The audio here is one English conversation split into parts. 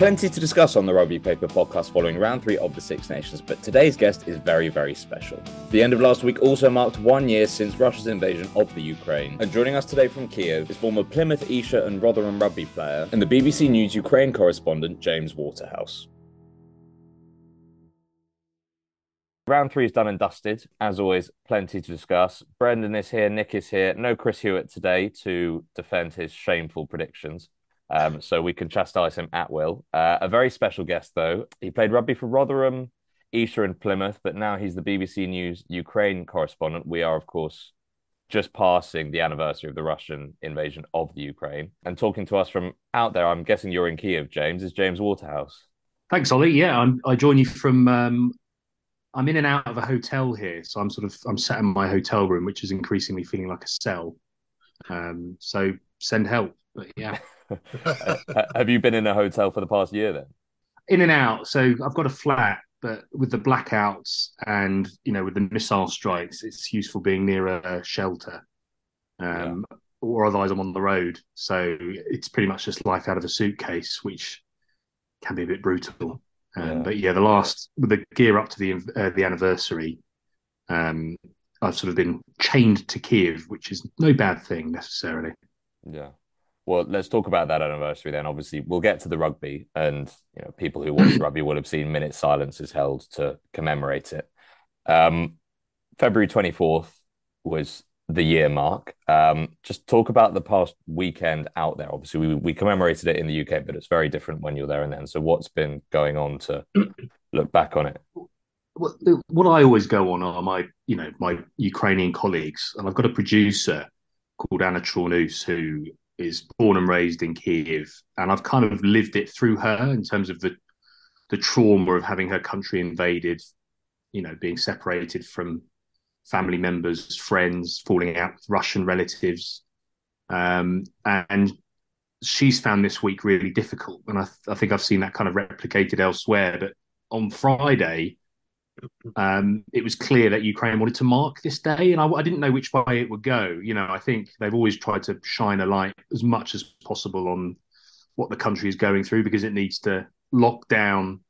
Plenty to discuss on the Rugby Paper podcast following round three of the Six Nations, but today's guest is very, very special. The end of last week also marked one year since Russia's invasion of the Ukraine. And joining us today from Kiev is former Plymouth, Esher, and Rotherham rugby player and the BBC News Ukraine correspondent James Waterhouse. Round three is done and dusted. As always, plenty to discuss. Brendan is here, Nick is here. No Chris Hewitt today to defend his shameful predictions. Um, so we can chastise him at will. Uh, a very special guest, though. He played rugby for Rotherham, Esher, and Plymouth, but now he's the BBC News Ukraine correspondent. We are, of course, just passing the anniversary of the Russian invasion of the Ukraine. And talking to us from out there, I'm guessing you're in Kiev, James, is James Waterhouse. Thanks, Ollie. Yeah, I'm, i join you from. Um, I'm in and out of a hotel here, so I'm sort of I'm sat in my hotel room, which is increasingly feeling like a cell. Um, so send help. But yeah. Have you been in a hotel for the past year then? In and out. So I've got a flat, but with the blackouts and you know with the missile strikes, it's useful being near a shelter. Um, yeah. Or otherwise, I'm on the road. So it's pretty much just life out of a suitcase, which can be a bit brutal. Um, yeah. But yeah, the last with the gear up to the uh, the anniversary, um, I've sort of been chained to Kiev, which is no bad thing necessarily. Yeah. Well, let's talk about that anniversary then. Obviously, we'll get to the rugby, and you know, people who watch rugby will have seen minute silence is held to commemorate it. Um, February twenty fourth was the year mark. Um, just talk about the past weekend out there. Obviously, we we commemorated it in the UK, but it's very different when you're there and then. So, what's been going on to look back on it? What I always go on are my, you know, my Ukrainian colleagues, and I've got a producer called Anna Chornus who is born and raised in Kiev, and I've kind of lived it through her in terms of the the trauma of having her country invaded, you know, being separated from family members, friends, falling out with Russian relatives, um, and she's found this week really difficult, and I, th- I think I've seen that kind of replicated elsewhere. But on Friday, um, it was clear that Ukraine wanted to mark this day, and I, I, didn't know which way it would go. You know, I think they've always tried to shine a light as much as possible on what the country is going through because it needs to lock down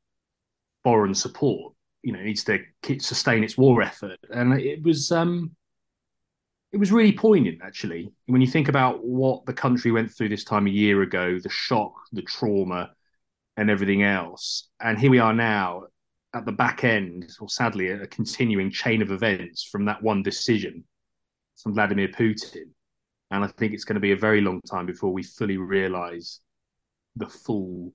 foreign support. You know, it needs to sustain its war effort, and it was um, it was really poignant actually when you think about what the country went through this time a year ago, the shock, the trauma, and everything else, and here we are now at the back end, or sadly, a, continuing chain of events from that one decision from Vladimir Putin. And I think it's going to be a very long time before we fully realize the full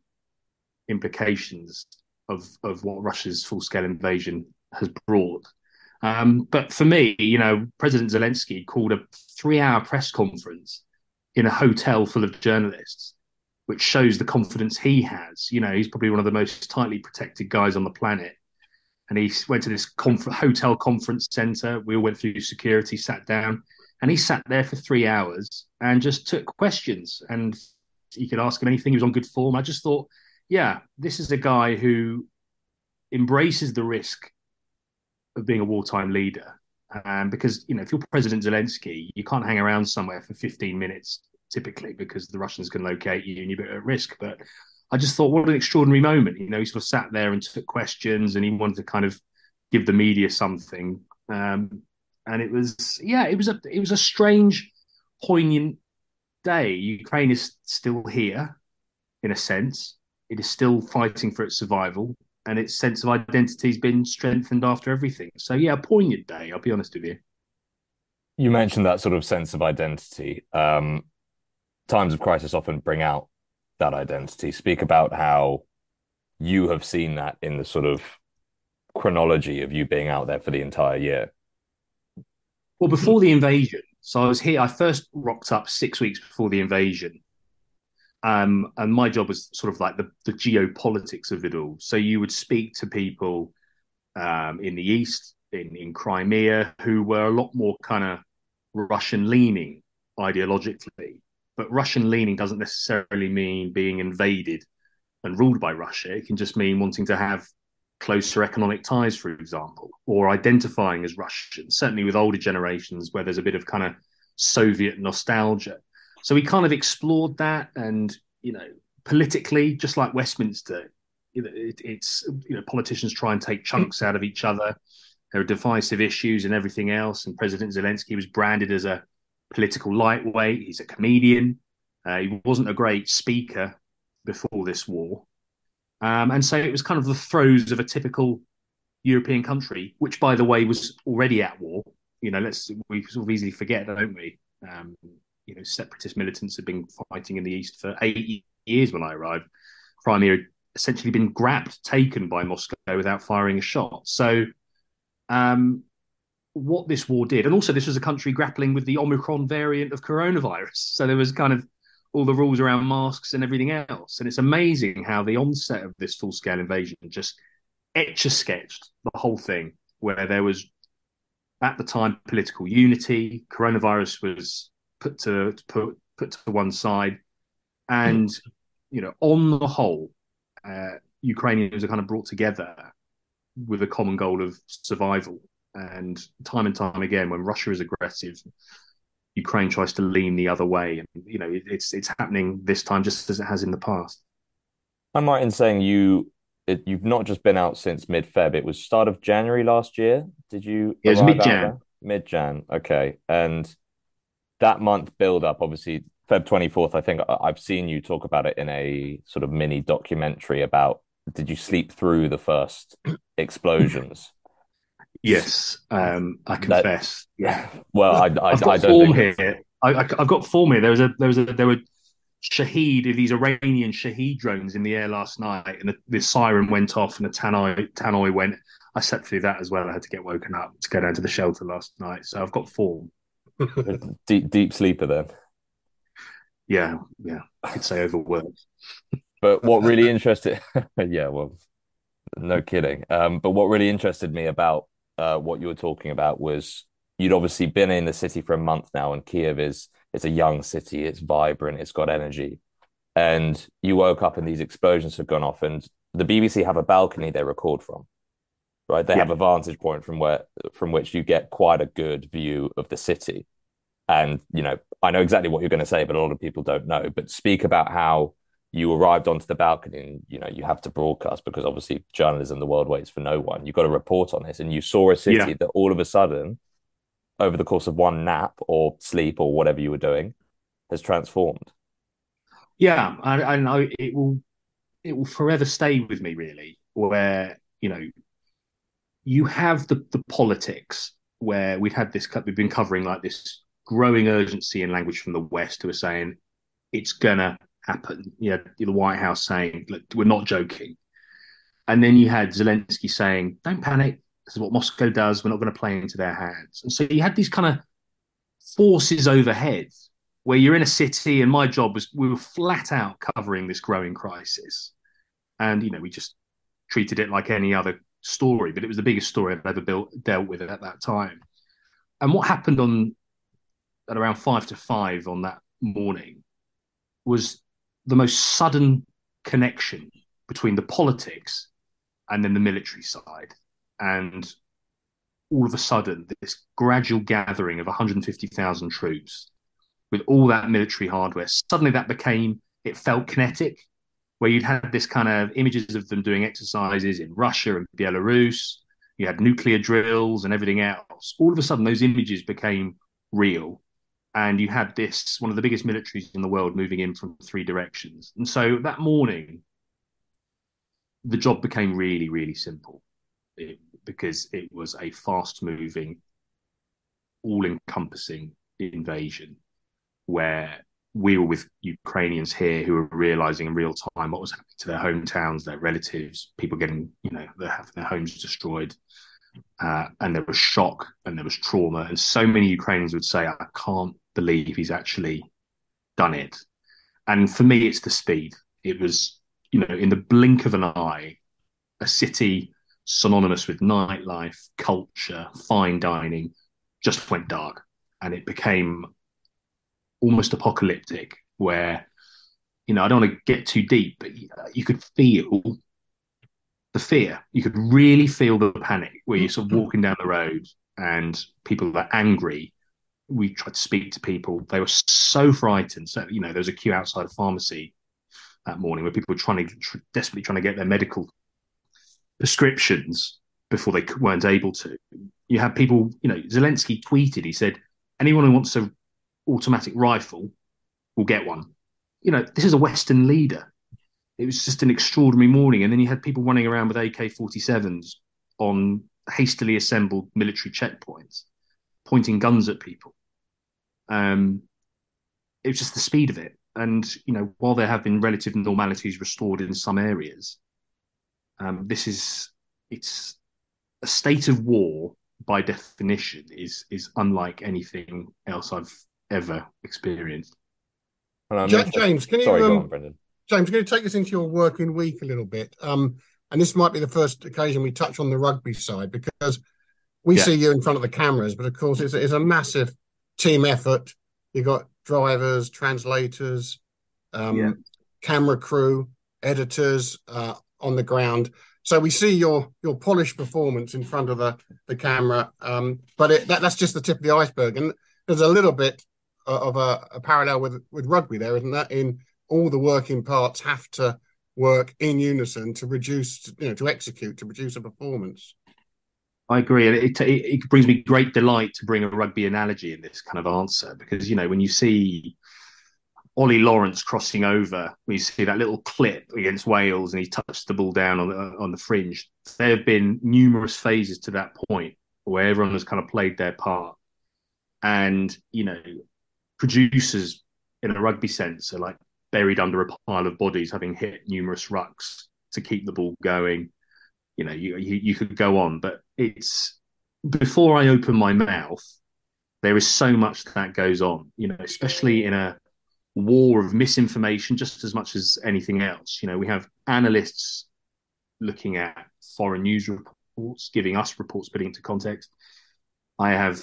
implications of, of what Russia's full scale invasion has brought. Um, but for me, you know, President Zelensky called a three hour press conference in a hotel full of journalists which shows the confidence he has. You know, he's probably one of the most tightly protected guys on the planet. And he went to this conf- hotel conference center. We all went through security, sat down, and he sat there for three hours and just took questions. And you could ask him anything. He was on good form. I just thought, yeah, this is a guy who embraces the risk of being a wartime leader. Um, because you know, if you're President Zelensky, you can't hang around somewhere for 15 minutes typically because the Russians can locate you and you're at risk. But I just thought, what an extraordinary moment. You know, he sort of sat there and took questions and he wanted to kind of give the media something. Um, and it was, yeah, it was a, it was a strange, poignant day. Ukraine is still here, in a sense. It is still fighting for its survival, and its sense of identity has been strengthened after everything. So, yeah, a poignant day. I'll be honest with you. You mentioned that sort of sense of identity. Um, times of crisis often bring out that identity. Speak about how you have seen that in the sort of chronology of you being out there for the entire year. Well, before the invasion, so I was here. I first rocked up six weeks before the invasion, um, and my job was sort of like the, the geopolitics of it all. So you would speak to people um, in the east, in in Crimea, who were a lot more kind of Russian leaning ideologically, but Russian leaning doesn't necessarily mean being invaded and ruled by Russia. It can just mean wanting to have closer economic ties, for example, or identifying as Russian, certainly with older generations where there's a bit of kind of Soviet nostalgia. So we kind of explored that and, you know, politically, just like Westminster, it, it's you know politicians try and take chunks out of each other. There are divisive issues and everything else. And President Zelensky was branded as a political lightweight. He's a comedian. Uh, he wasn't a great speaker before this war, um, and so it was kind of the throes of a typical European country, which, by the way, was already at war. You know, let's we sort of easily forget, don't we? Um, you know, separatist militants had been fighting in the east for eight years when I arrived. Crimea had essentially been grabbed, taken by Moscow without firing a shot. So, um, what this war did, and also this was a country grappling with the Omicron variant of coronavirus. So there was kind of all the rules around masks and everything else. And it's amazing how the onset of this full scale invasion just etch a sketched the whole thing, where there was at the time political unity, coronavirus was put to, put put to one side, and you know, on the whole, uh, Ukrainians are kind of brought together with a common goal of survival. And time and time again, when Russia is aggressive, Ukraine tries to lean the other way, and you know, it's it's happening this time just as it has in the past. I'm right in saying you it, you've not just been out since mid Feb. It was start of January last year. Did you? It was mid Jan. Mid Jan. Okay, and that month build up, obviously Feb 24th, I think I've seen you talk about it in a sort of mini documentary about did you sleep through the first explosions? Yes, um, I confess. That, yeah. Well, I, I, I've got I don't form here. I, have got form here. There was a there was a there were Shahed these Iranian Shahed drones in the air last night, and the, the siren went off, and the tannoy tannoy went. I slept through that as well. I had to get woken up to go down to the shelter last night, so I've got form. deep deep sleeper then yeah, yeah, I could say overworked. but what really interested, yeah, well, no kidding. Um, but what really interested me about uh, what you were talking about was you'd obviously been in the city for a month now, and Kiev is it's a young city, it's vibrant, it's got energy, and you woke up and these explosions have gone off, and the BBC have a balcony they record from. Right, they yeah. have a vantage point from where from which you get quite a good view of the city. And, you know, I know exactly what you're going to say, but a lot of people don't know. But speak about how you arrived onto the balcony and, you know, you have to broadcast because obviously journalism, the world waits for no one. You've got to report on this. And you saw a city yeah. that all of a sudden, over the course of one nap or sleep or whatever you were doing, has transformed. Yeah. I, I know it will, it will forever stay with me, really, where, you know, you have the, the politics where we've had this, we've been covering like this growing urgency and language from the West who are saying it's gonna happen. You know, the White House saying, "Look, we're not joking," and then you had Zelensky saying, "Don't panic. This is what Moscow does. We're not going to play into their hands." And so you had these kind of forces overhead where you're in a city, and my job was we were flat out covering this growing crisis, and you know we just treated it like any other story, but it was the biggest story I've ever built, dealt with at that time. And what happened on at around five to five on that morning was the most sudden connection between the politics and then the military side. And all of a sudden, this gradual gathering of 150,000 troops with all that military hardware, suddenly that became, it felt kinetic, where you'd had this kind of images of them doing exercises in Russia and Belarus. You had nuclear drills and everything else. All of a sudden, those images became real and you had this one of the biggest militaries in the world moving in from three directions. And so that morning, the job became really, really simple it, because it was a fast moving, all encompassing invasion where we were with Ukrainians here who were realizing in real time what was happening to their hometowns, their relatives, people getting, you know, having their homes destroyed. Uh, and there was shock and there was trauma. And so many Ukrainians would say, I can't believe he's actually done it. And for me, it's the speed. It was, you know, in the blink of an eye, a city synonymous with nightlife, culture, fine dining just went dark. And it became almost apocalyptic, where, you know, I don't want to get too deep, but uh, you could feel the fear. You could really feel the panic where you're sort of mm-hmm. walking down the road and people are angry we tried to speak to people. They were so frightened. So, you know, there was a queue outside a pharmacy that morning, where people were trying to tr- desperately trying to get their medical prescriptions before they weren't able to. You had people, you know, Zelensky tweeted. He said, "Anyone who wants an automatic rifle will get one." You know, this is a Western leader. It was just an extraordinary morning, and then you had people running around with AK-47s on hastily assembled military checkpoints, pointing guns at people. Um, it was just the speed of it. And you know, while there have been relative normalities restored in some areas, um, this is it's a state of war by definition is is unlike anything else I've ever experienced. James, can you Sorry, um, on, James, can you take us into your working week a little bit? Um, and this might be the first occasion we touch on the rugby side because we yeah. see you in front of the cameras, but of course it's, it's a massive team effort. You've got drivers, translators, um, yeah. camera crew, editors uh, on the ground. So we see your your polished performance in front of the the camera, um, but it, that, that's just the tip of the iceberg. And there's a little bit of a, a parallel with with rugby there, isn't that? In all the working parts have to work in unison to reduce, you know, to execute, to produce a performance. I agree, and it, it, it brings me great delight to bring a rugby analogy in this kind of answer because you know when you see Ollie Lawrence crossing over, we see that little clip against Wales, and he touched the ball down on the on the fringe. There have been numerous phases to that point where everyone has kind of played their part, and you know, producers in a rugby sense are like buried under a pile of bodies, having hit numerous rucks to keep the ball going. You know, you, you, you could go on, but it's before I open my mouth, there is so much that goes on. You know, especially in a war of misinformation, just as much as anything else. You know, we have analysts looking at foreign news reports, giving us reports, putting into context. I have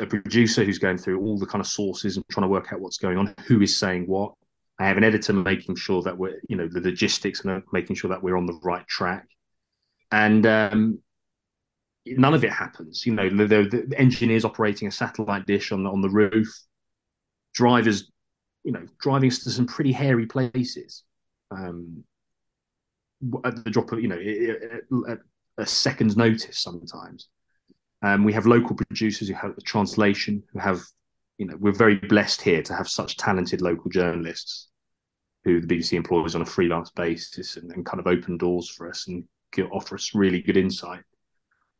a producer who's going through all the kind of sources and trying to work out what's going on, who is saying what. I have an editor making sure that we're, you know, the logistics and making sure that we're on the right track. And um, none of it happens. You know, the, the, engineers operating a satellite dish on the, on the roof, drivers, you know, driving us to some pretty hairy places. Um, at the drop of, you know, at a second's notice sometimes. Um, we have local producers who have the translation, who have, you know, we're very blessed here to have such talented local journalists who the BBC employs on a freelance basis and, and kind of open doors for us and offer us really good insight.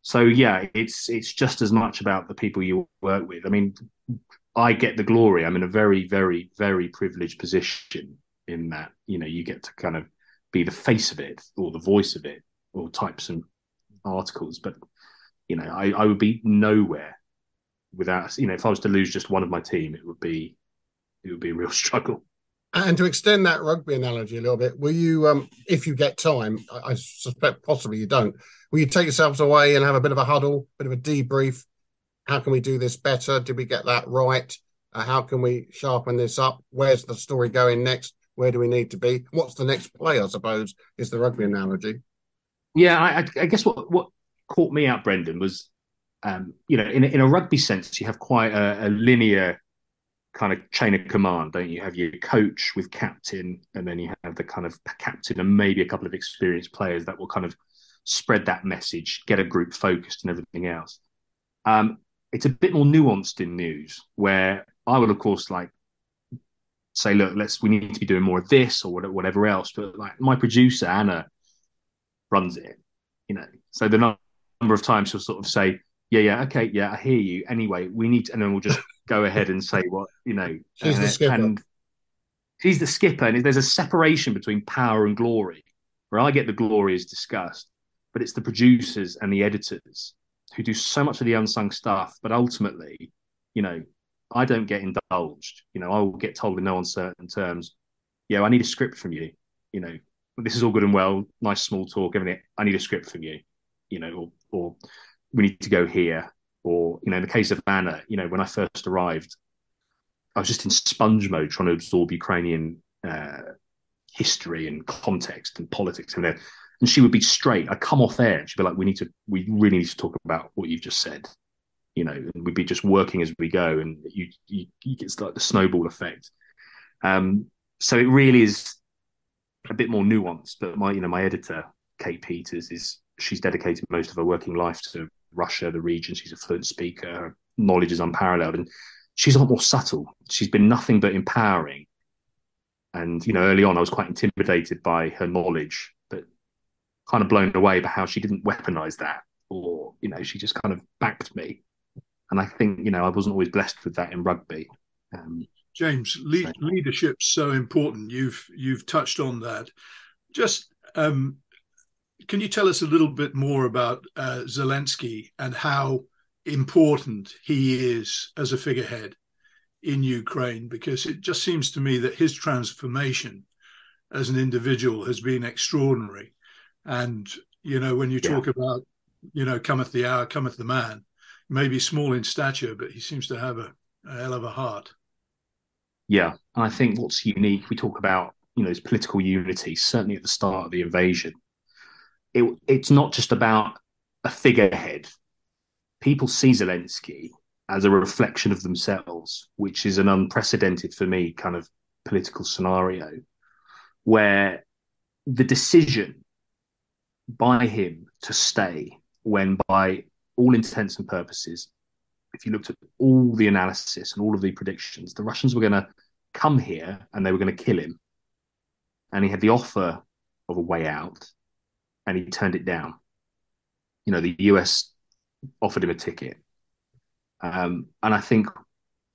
So yeah, it's it's just as much about the people you work with. I mean, I get the glory. I'm in a very, very, very privileged position in that you know you get to kind of be the face of it or the voice of it or type some articles, but you know, I, I would be nowhere without, you know, if I was to lose just one of my team, it would be, it would be a real struggle. And to extend that rugby analogy a little bit, will you, um, if you get time, I, I suspect possibly you don't, will you take yourselves away and have a bit of a huddle, a bit of a debrief? How can we do this better? Did we get that right? Uh, how can we sharpen this up? Where's the story going next? Where do we need to be? What's the next play? I suppose is the rugby analogy. Yeah, I, I guess what what caught me out, Brendan, was um, you know, in, in a rugby sense, you have quite a, a, linear kind of chain of command, don't you? you? Have your coach with captain, and then you have the kind of captain and maybe a couple of experienced players that will kind of spread that message, get a group focused, and everything else. Um, it's a bit more nuanced in news, where I will, of course, like say, look, let's we need to be doing more of this or whatever else. But like my producer Anna runs it, you know. So the number of times she'll sort of say, "Yeah, yeah, okay, yeah, I hear you." Anyway, we need, to, and then we'll just go ahead and say what you know. She's the uh, skipper. And she's the skipper, and there's a separation between power and glory. Where I get the glory is discussed, but it's the producers and the editors who do so much of the unsung stuff. But ultimately, you know, I don't get indulged. You know, I will get told in no uncertain terms, "Yeah, I need a script from you." You know, this is all good and well, nice small talk, everything. I need a script from you you know, or, or we need to go here. Or, you know, in the case of Anna, you know, when I first arrived, I was just in sponge mode trying to absorb Ukrainian uh, history and context and politics and then And she would be straight. I'd come off there and she'd be like, we need to, we really need to talk about what you've just said. You know, and we'd be just working as we go and you, you, you get like the snowball effect. Um, so it really is a bit more nuanced. But my, you know, my editor, Kate Peters, is she's dedicated most of her working life to Russia, the region. She's a fluent speaker. Her knowledge is unparalleled, and she's a lot more subtle. She's been nothing but empowering. And you know, early on, I was quite intimidated by her knowledge, but kind of blown away by how she didn't weaponize that, or you know, she just kind of backed me. And I think you know, I wasn't always blessed with that in rugby. Um, James, le- leadership's so important. You've you've touched on that. Just um, can you tell us a little bit more about uh, Zelensky and how important he is as a figurehead in Ukraine? Because it just seems to me that his transformation as an individual has been extraordinary. And you know, when you yeah. talk about you know, cometh the hour, cometh the man, maybe small in stature, but he seems to have a, a hell of a heart. Yeah, and I think what's unique, we talk about you know, his political unity. Certainly at the start of the invasion, it, it's not just about a figurehead. People see Zelensky as a reflection of themselves, which is an unprecedented for me kind of political scenario, where the decision by him to stay, when by all intents and purposes if you looked at all the analysis and all of the predictions, the Russians were going to come here and they were going to kill him. And he had the offer of a way out and he turned it down. You know, the US offered him a ticket. Um, and I think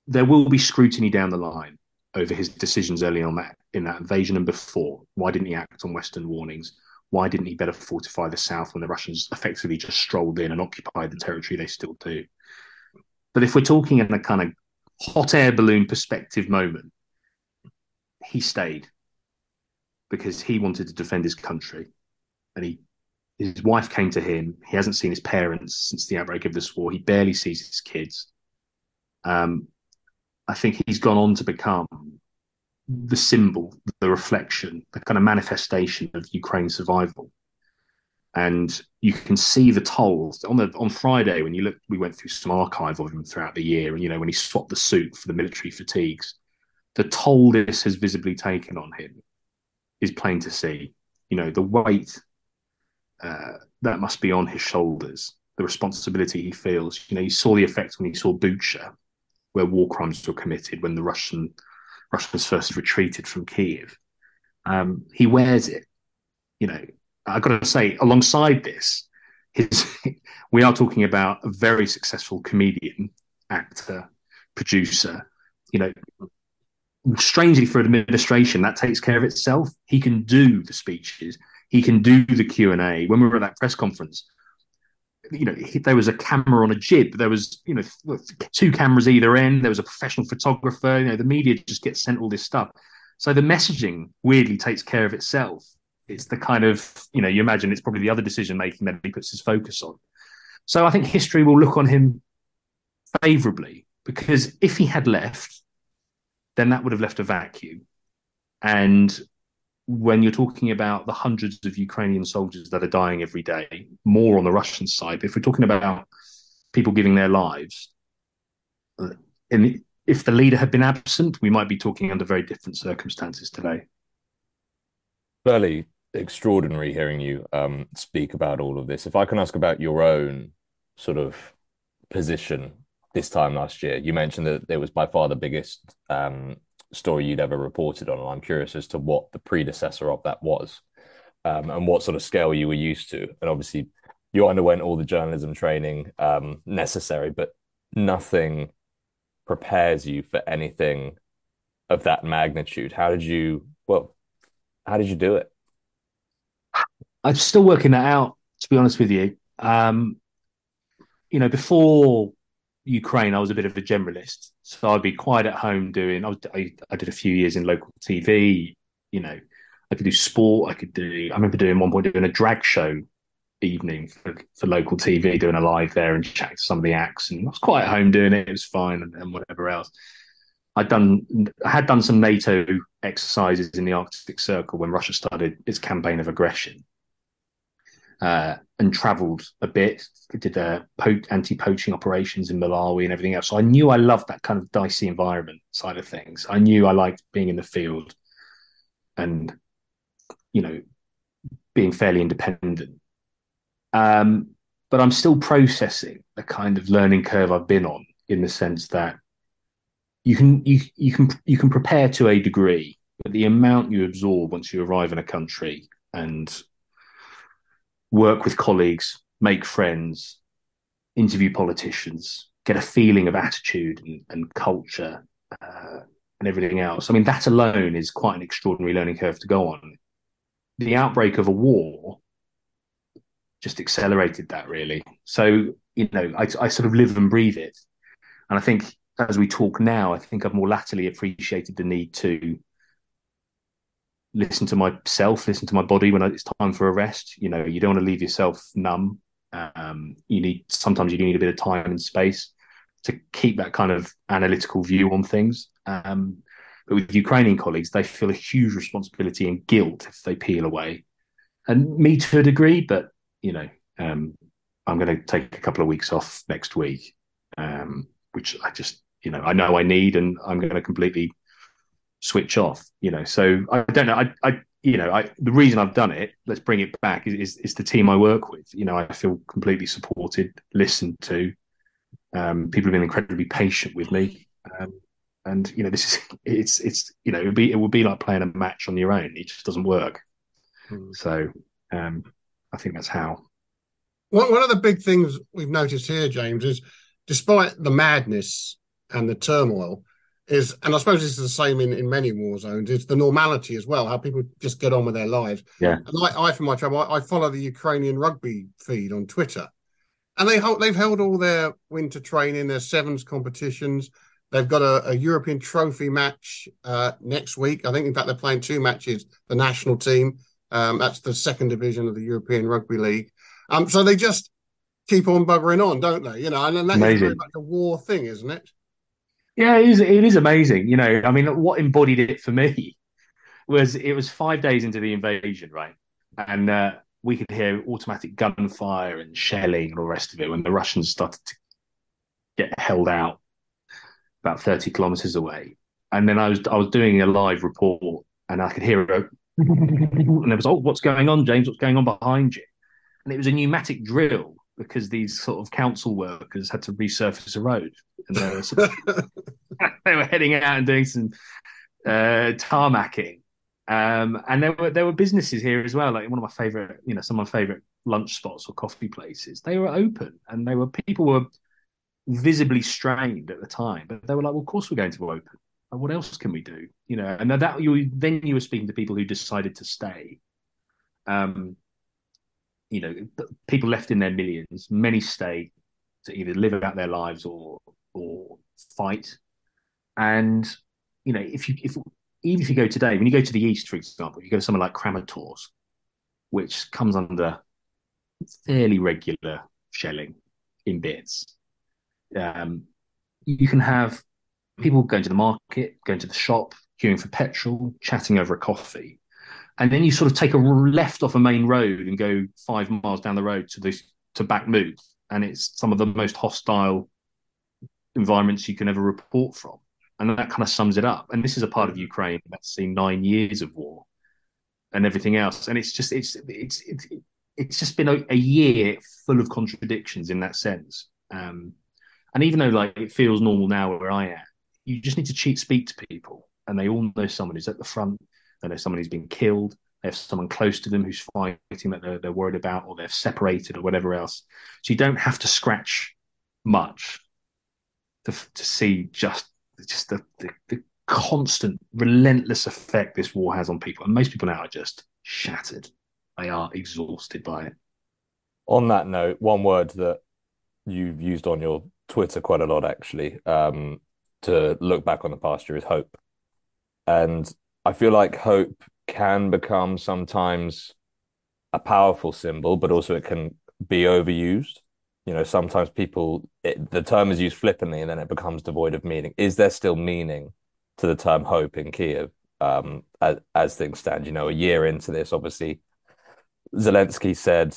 there will be scrutiny down the line over his decisions early on that in that invasion and before. Why didn't he act on Western warnings? Why didn't he better fortify the South when the Russians effectively just strolled in and occupied the territory they still do? But if we're talking in a kind of hot air balloon perspective moment, he stayed because he wanted to defend his country. And he his wife came to him. He hasn't seen his parents since the outbreak of this war. He barely sees his kids. Um, I think he's gone on to become the symbol, the reflection, the kind of manifestation of Ukraine's survival and you can see the tolls on the on Friday when you look. We went through some archive of him throughout the year, and you know when he swapped the suit for the military fatigues, the toll this has visibly taken on him is plain to see. You know the weight uh, that must be on his shoulders, the responsibility he feels. You know, you saw the effect when he saw Bucha, where war crimes were committed when the Russian Russians first retreated from Kiev. Um, he wears it. You know, I've got to say, alongside this, his, we are talking about a very successful comedian, actor, producer. You know, strangely for an administration, that takes care of itself. He can do the speeches, he can do the Q and A. When we were at that press conference, you know, there was a camera on a jib. There was, you know, two cameras either end. There was a professional photographer. You know, the media just gets sent all this stuff. So the messaging weirdly takes care of itself it's the kind of you know you imagine it's probably the other decision making that he puts his focus on. So I think history will look on him favourably because if he had left, then that would have left a vacuum. And when you're talking about the hundreds of Ukrainian soldiers that are dying every day, more on the Russian side, if we're talking about people giving their lives, uh, if the leader had been absent, we might be talking under very different circumstances today. Burley, extraordinary hearing you um, speak about all of this. If I can ask about your own sort of position this time last year, you mentioned that it was by far the biggest um, story you'd ever reported on. And I'm curious as to what the predecessor of that was um, and what sort of scale you were used to. And obviously, you underwent all the journalism training um, necessary, but nothing prepares you for anything of that magnitude. How did you, well, how did you do it? I'm still working that out, to be honest with you. Um, you know, before Ukraine, I was a bit of a generalist, so I'd be quite at home doing. I, was, I, I did a few years in local TV. You know, I could do sport. I could do. I remember doing one point doing a drag show evening for, for local TV, doing a live there and chatting to some of the acts, and I was quite at home doing it. It was fine, and, and whatever else. I'd done, I had done some NATO exercises in the Arctic Circle when Russia started its campaign of aggression, uh, and travelled a bit. Did po- anti-poaching operations in Malawi and everything else. So I knew I loved that kind of dicey environment side of things. I knew I liked being in the field. and you know being fairly independent. Um, but I'm still processing the kind of learning curve I've been on in the sense that you can you you can you can prepare to a degree, but the amount you absorb once you arrive in a country and work with colleagues, make friends, interview politicians, get a feeling of attitude and, and culture uh, and everything else. I mean, that alone is quite an extraordinary learning curve to go on. The outbreak of a war just accelerated that, really. So, you know, I, I sort of live and breathe it. And I think as we talk now, I think I've more latterly appreciated the need to listen to myself, listen to my body when it's time for a rest. You know, you don't want to leave yourself numb. Um, you need sometimes you need a bit of time and space to keep that kind of analytical view on things. Um, but with Ukrainian colleagues, they feel a huge responsibility and guilt if they peel away, and me to a degree. But you know, um, I'm going to take a couple of weeks off next week, um, which I just you know I know I need, and I'm going to completely switch off. You know, so I don't know. I, I you know, I, the reason I've done it, let's bring it back, is, is, is the team I work with. You know, I feel completely supported, listened to. Um, people have been incredibly patient with me, um, and you know, this is it's it's you know, it would be it would be like playing a match on your own. It just doesn't work. Mm. So, um, I think that's how. One one of the big things we've noticed here, James, is despite the madness and the turmoil, is, and I suppose this is the same in, in many war zones, it's the normality as well, how people just get on with their lives. Yeah. And I, I for my trouble, I, I follow the Ukrainian rugby feed on Twitter. And they hold, they've held all their winter training, their sevens competitions. They've got a, a European trophy match uh, next week. I think, in fact, they're playing two matches, the national team. Um, that's the second division of the European Rugby League. Um, so they just keep on buggering on, don't they? You know, and that's very much a war thing, isn't it? Yeah, it is. It is amazing. You know, I mean, what embodied it for me was it was five days into the invasion, right? And uh, we could hear automatic gunfire and shelling and all the rest of it when the Russians started to get held out about thirty kilometers away. And then I was I was doing a live report, and I could hear it, and there was oh, what's going on, James? What's going on behind you? And it was a pneumatic drill because these sort of council workers had to resurface a road and they were, sort of, they were heading out and doing some uh, tarmacking. Um, and there were there were businesses here as well. Like one of my favorite, you know, some of my favorite lunch spots or coffee places. They were open, and they were people were visibly strained at the time, but they were like, "Well, of course we're going to open. What else can we do?" You know, and that you then you were speaking to people who decided to stay. Um, you know, people left in their millions. Many stayed to either live out their lives or or fight. And you know, if you if even if you go today, when you go to the east, for example, you go to somewhere like Kramatorsk, which comes under fairly regular shelling in bits. Um, you can have people going to the market, going to the shop, queuing for petrol, chatting over a coffee, and then you sort of take a left off a main road and go five miles down the road to this to Bakhmut, and it's some of the most hostile environments you can ever report from, and that kind of sums it up. And this is a part of Ukraine that's seen nine years of war and everything else, and it's just it's it's it's it's just been a, a year full of contradictions in that sense. Um, and even though like it feels normal now where I am, you just need to cheat, speak to people, and they all know someone who's at the front they know someone who's been killed. They have someone close to them who's fighting that they're, they're worried about, or they're separated, or whatever else. So you don't have to scratch much to, to see just just the, the, the constant, relentless effect this war has on people. And most people now are just shattered. They are exhausted by it. On that note, one word that you've used on your Twitter quite a lot, actually, um, to look back on the past year is hope. And I feel like hope can become sometimes a powerful symbol, but also it can be overused. You know, sometimes people, it, the term is used flippantly and then it becomes devoid of meaning. Is there still meaning to the term hope in Kiev um, as, as things stand? You know, a year into this, obviously, Zelensky said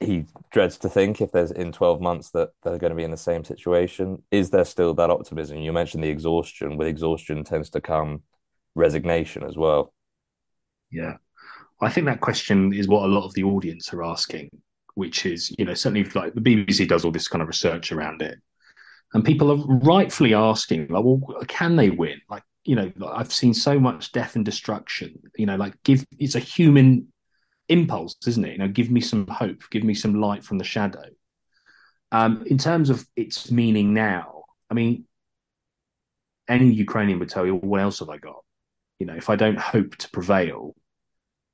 he dreads to think if there's in 12 months that they're going to be in the same situation. Is there still that optimism? You mentioned the exhaustion. With exhaustion tends to come resignation as well. Yeah. I think that question is what a lot of the audience are asking, which is, you know, certainly like the BBC does all this kind of research around it. And people are rightfully asking, like, well, can they win? Like, you know, I've seen so much death and destruction. You know, like give it's a human impulse, isn't it? You know, give me some hope, give me some light from the shadow. Um, in terms of its meaning now, I mean, any Ukrainian would tell you, well, what else have I got? You know, if I don't hope to prevail,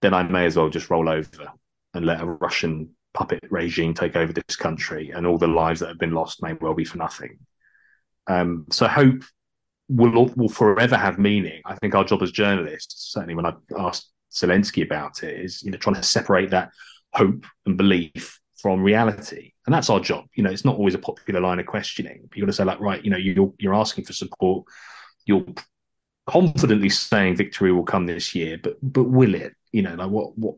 then I may as well just roll over and let a Russian puppet regime take over this country, and all the lives that have been lost may well be for nothing. Um, so hope will will forever have meaning. I think our job as journalists, certainly when I asked Zelensky about it, is you know trying to separate that hope and belief from reality, and that's our job. You know, it's not always a popular line of questioning. You've got to say like, right, you know, you're you're asking for support, you're confidently saying victory will come this year, but but will it? You know, like what what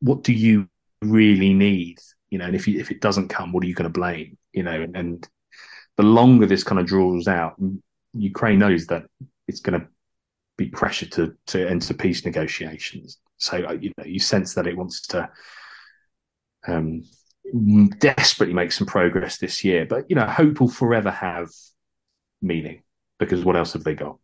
what do you really need? You know, and if you, if it doesn't come, what are you going to blame? You know, and, and the longer this kind of draws out, Ukraine knows that it's going to be pressure to to enter peace negotiations. So uh, you know, you sense that it wants to um, desperately make some progress this year. But you know, hope will forever have meaning because what else have they got?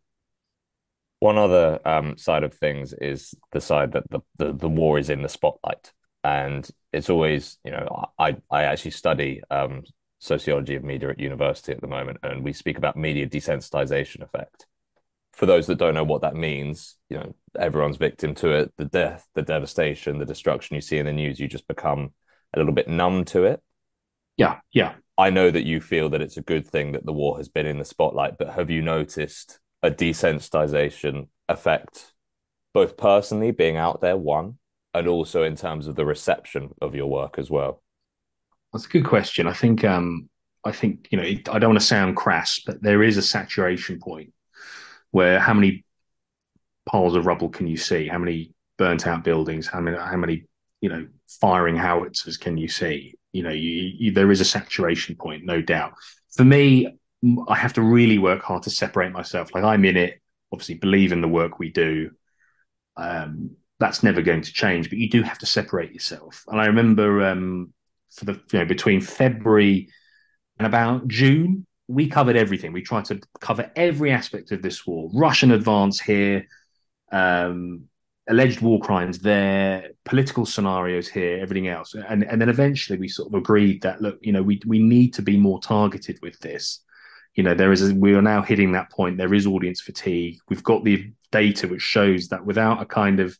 One other um, side of things is the side that the, the, the war is in the spotlight, and it's always you know I I actually study um, sociology of media at university at the moment, and we speak about media desensitization effect. For those that don't know what that means, you know, everyone's victim to it. The death, the devastation, the destruction you see in the news, you just become a little bit numb to it. Yeah, yeah. I know that you feel that it's a good thing that the war has been in the spotlight, but have you noticed a desensitization effect, both personally being out there, one, and also in terms of the reception of your work as well? That's a good question. I think um, I think you know it, I don't want to sound crass, but there is a saturation point where how many piles of rubble can you see? How many burnt out buildings? How many how many you know firing howitzers can you see? You know, you, you, there is a saturation point, no doubt. For me, I have to really work hard to separate myself. Like I'm in it, obviously believe in the work we do. Um, that's never going to change, but you do have to separate yourself. And I remember um, for the you know between February and about June, we covered everything. We tried to cover every aspect of this war: Russian advance here, um, alleged war crimes there, political scenarios here, everything else, and and then eventually we sort of agreed that look, you know, we we need to be more targeted with this. You know, there is a, we are now hitting that point. There is audience fatigue. We've got the data which shows that without a kind of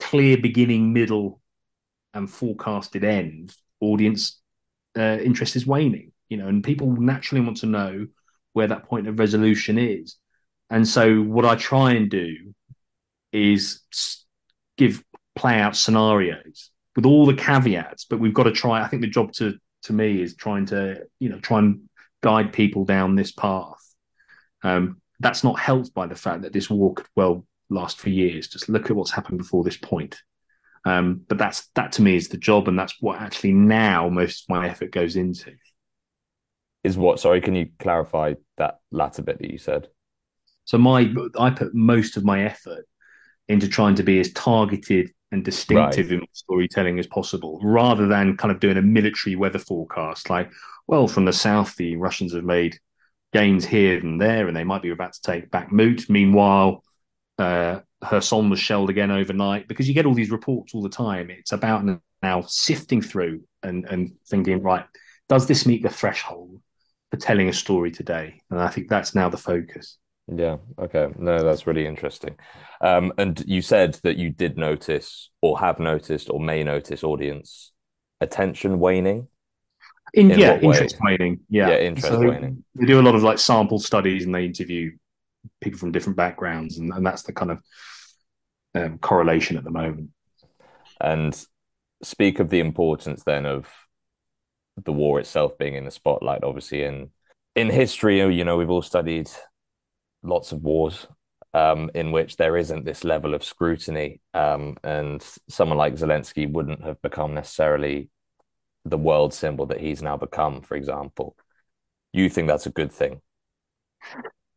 clear beginning, middle, and forecasted end, audience uh, interest is waning, you know, and people naturally want to know where that point of resolution is. And so, what I try and do is give play out scenarios with all the caveats, but we've got to try. I think the job to to me is trying to you know try and guide people down this path. Um, that's not helped by the fact that this war could well last for years. Just look at what's happened before this point. Um, but that's that to me is the job, and that's what actually now most of my effort goes into. Is what? Sorry, can you clarify that latter bit that you said? So my I put most of my effort into trying to be as targeted and distinctive right. in storytelling as possible, rather than kind of doing a military weather forecast. Like, well, from the south, the Russians have made gains here and there, and they might be about to take Bakhmut. Meanwhile, uh, Kherson was shelled again overnight because you get all these reports all the time. It's about now sifting through and, and thinking, right, does this meet the threshold for telling a story today? And I think that's now the focus. Yeah. Okay. No, that's really interesting. Um, and you said that you did notice, or have noticed, or may notice audience attention waning. In, in yeah, interest waning. Yeah, yeah interest so waning. They do a lot of like sample studies, and they interview people from different backgrounds, and, and that's the kind of um, correlation at the moment. And speak of the importance then of the war itself being in the spotlight. Obviously, in in history, you know, we've all studied lots of wars um, in which there isn't this level of scrutiny, um, and someone like Zelensky wouldn't have become necessarily the world symbol that he's now become. For example, you think that's a good thing?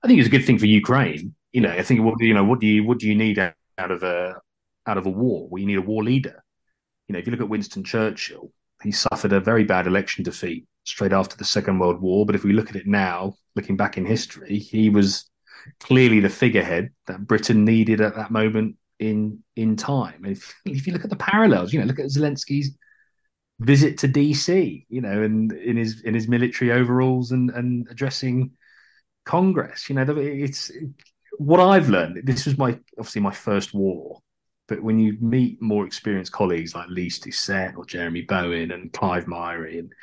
I think it's a good thing for Ukraine. You know, I think what you know, what do you what do you need out of a out of a war. Well, you need a war leader. You know, if you look at Winston Churchill, he suffered a very bad election defeat straight after the Second World War. But if we look at it now, looking back in history, he was clearly the figurehead that Britain needed at that moment in in time. If if you look at the parallels, you know, look at Zelensky's visit to DC, you know, and in his in his military overalls and and addressing Congress. You know, it's what I've learned. This was my obviously my first war, but when you meet more experienced colleagues like Lyse Doucet or Jeremy Bowen and Clive Myrie, and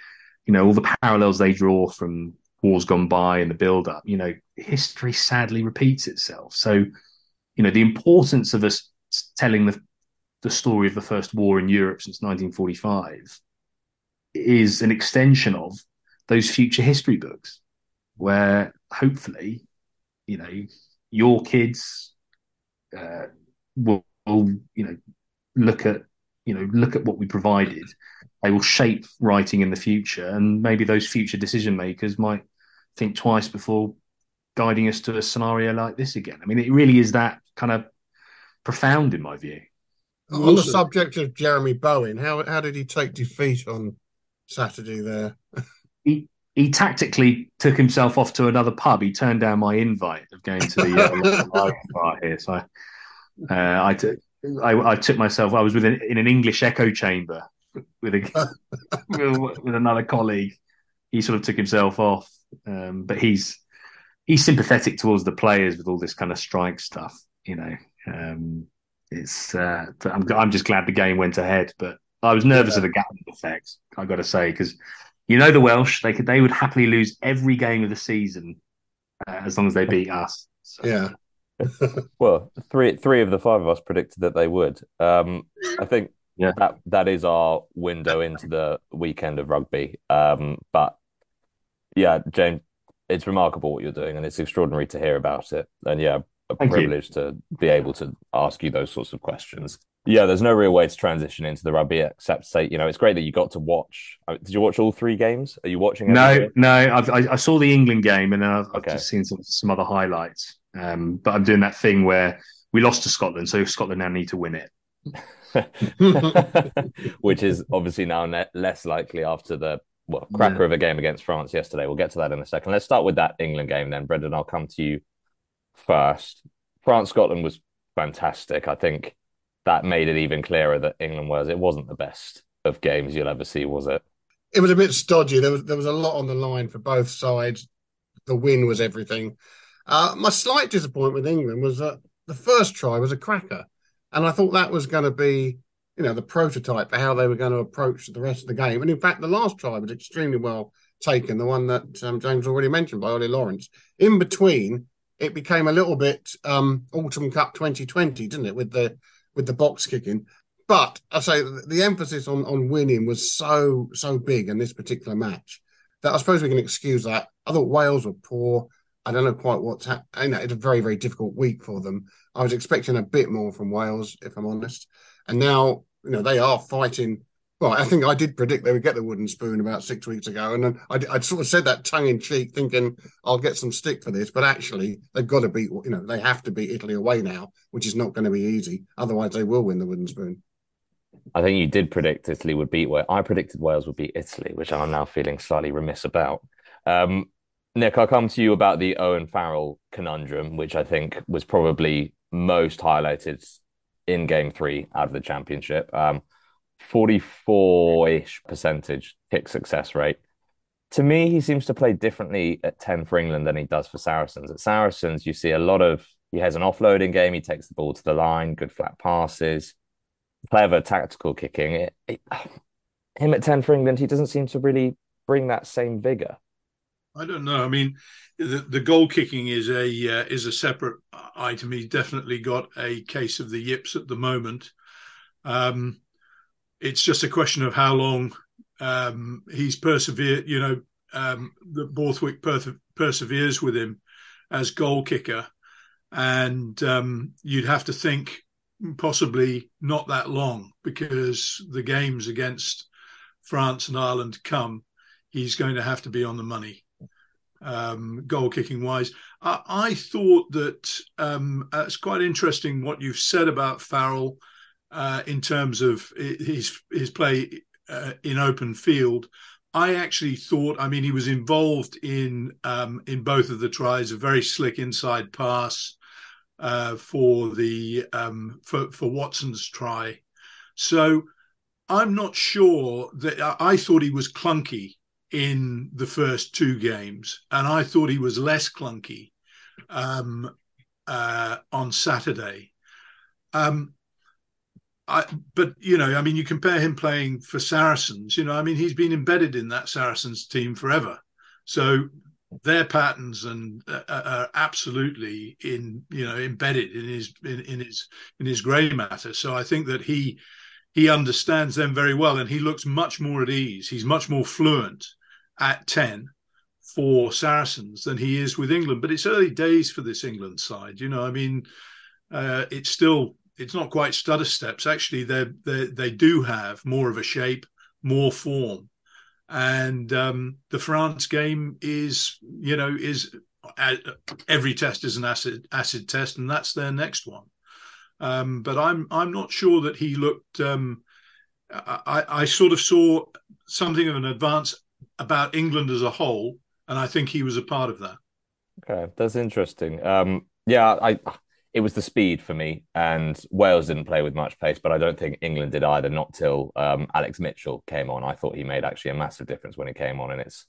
you know all the parallels they draw from wars gone by and the build up, you know, history sadly repeats itself. So, you know, the importance of us telling the the story of the first war in Europe since 1945 is an extension of those future history books where hopefully, you know, your kids uh, will, will, you know, look at, you know, look at what we provided. They will shape writing in the future, and maybe those future decision makers might think twice before guiding us to a scenario like this again. I mean, it really is that kind of profound in my view. On the subject of Jeremy Bowen, how how did he take defeat on Saturday there? he he tactically took himself off to another pub. He turned down my invite of going to the uh, bar here. So I, uh, I, took, I, I, took myself. I was within in an English echo chamber with a with, with another colleague. He sort of took himself off, um, but he's he's sympathetic towards the players with all this kind of strike stuff. You know, um, it's uh, I'm I'm just glad the game went ahead, but I was nervous yeah. of the Gatland effect. I got to say because you know the Welsh they could they would happily lose every game of the season uh, as long as they beat us. So. Yeah. well, three three of the five of us predicted that they would. Um, I think yeah. that that is our window into the weekend of rugby. Um, but yeah, James, it's remarkable what you're doing, and it's extraordinary to hear about it. And yeah, a Thank privilege you. to be able to ask you those sorts of questions. Yeah, there's no real way to transition into the rugby except say, you know, it's great that you got to watch. Uh, did you watch all three games? Are you watching? No, no. I've, i I, saw the England game and I've, okay. I've just seen some, some other highlights. Um, but I'm doing that thing where we lost to Scotland, so Scotland now need to win it. Which is obviously now ne- less likely after the well cracker yeah. of a game against France yesterday. We'll get to that in a second. Let's start with that England game then, Brendan. I'll come to you first. France Scotland was fantastic. I think that made it even clearer that England was it wasn't the best of games you'll ever see, was it? It was a bit stodgy. There was there was a lot on the line for both sides. The win was everything. Uh, my slight disappointment with England was that the first try was a cracker, and I thought that was going to be, you know, the prototype for how they were going to approach the rest of the game. And in fact, the last try was extremely well taken, the one that um, James already mentioned by Ollie Lawrence. In between, it became a little bit um, Autumn Cup 2020, didn't it, with the with the box kicking. But I say the emphasis on on winning was so so big in this particular match that I suppose we can excuse that. I thought Wales were poor. I don't know quite what's happening. It's a very very difficult week for them. I was expecting a bit more from Wales, if I'm honest. And now you know they are fighting well, I think I did predict they would get the wooden spoon about six weeks ago, and I, would sort of said that tongue in cheek, thinking I'll get some stick for this. But actually, they've got to beat, you know, they have to beat Italy away now, which is not going to be easy. Otherwise, they will win the wooden spoon. I think you did predict Italy would beat Wales. I predicted Wales would beat Italy, which I'm now feeling slightly remiss about. Um, Nick, I'll come to you about the Owen Farrell conundrum, which I think was probably most highlighted in Game Three out of the Championship. Um, 44-ish percentage kick success rate. To me, he seems to play differently at 10 for England than he does for Saracens. At Saracens, you see a lot of he has an offloading game, he takes the ball to the line, good flat passes, clever tactical kicking. It, it, him at 10 for England, he doesn't seem to really bring that same vigor. I don't know. I mean, the, the goal kicking is a uh, is a separate item. He's definitely got a case of the yips at the moment. Um, it's just a question of how long um, he's persevered. You know, um, that Borthwick per- perseveres with him as goal kicker, and um, you'd have to think possibly not that long because the games against France and Ireland come, he's going to have to be on the money. Um, goal kicking wise. I, I thought that um, uh, it's quite interesting what you've said about Farrell uh, in terms of his his play uh, in open field. I actually thought, I mean, he was involved in um, in both of the tries, a very slick inside pass uh, for the um, for for Watson's try. So I'm not sure that I thought he was clunky in the first two games, and I thought he was less clunky um, uh, on Saturday. Um, I, but you know, I mean, you compare him playing for Saracens. You know, I mean, he's been embedded in that Saracens team forever. So their patterns and uh, uh are absolutely in you know embedded in his in, in his in his grey matter. So I think that he he understands them very well, and he looks much more at ease. He's much more fluent at ten for Saracens than he is with England. But it's early days for this England side. You know, I mean, uh, it's still it's not quite stutter steps. Actually, they they they do have more of a shape, more form, and um, the France game is you know is uh, every test is an acid acid test, and that's their next one. Um, but I'm I'm not sure that he looked. Um, I, I sort of saw something of an advance about England as a whole, and I think he was a part of that. Okay, that's interesting. Um, yeah, I it was the speed for me, and Wales didn't play with much pace, but I don't think England did either. Not till um, Alex Mitchell came on. I thought he made actually a massive difference when he came on, and it's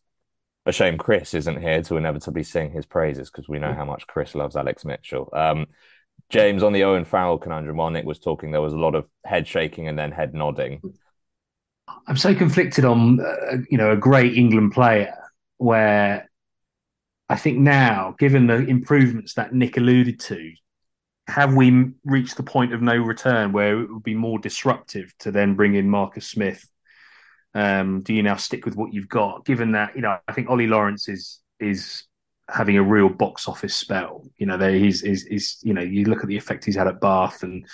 a shame Chris isn't here to inevitably sing his praises because we know how much Chris loves Alex Mitchell. Um, James on the Owen Farrell conundrum, while Nick was talking, there was a lot of head shaking and then head nodding. I'm so conflicted on uh, you know a great England player where I think now, given the improvements that Nick alluded to, have we reached the point of no return where it would be more disruptive to then bring in Marcus Smith? Um, do you now stick with what you've got? Given that you know, I think Ollie Lawrence is is having a real box office spell. You know, there he's is you know, you look at the effect he's had at Bath, and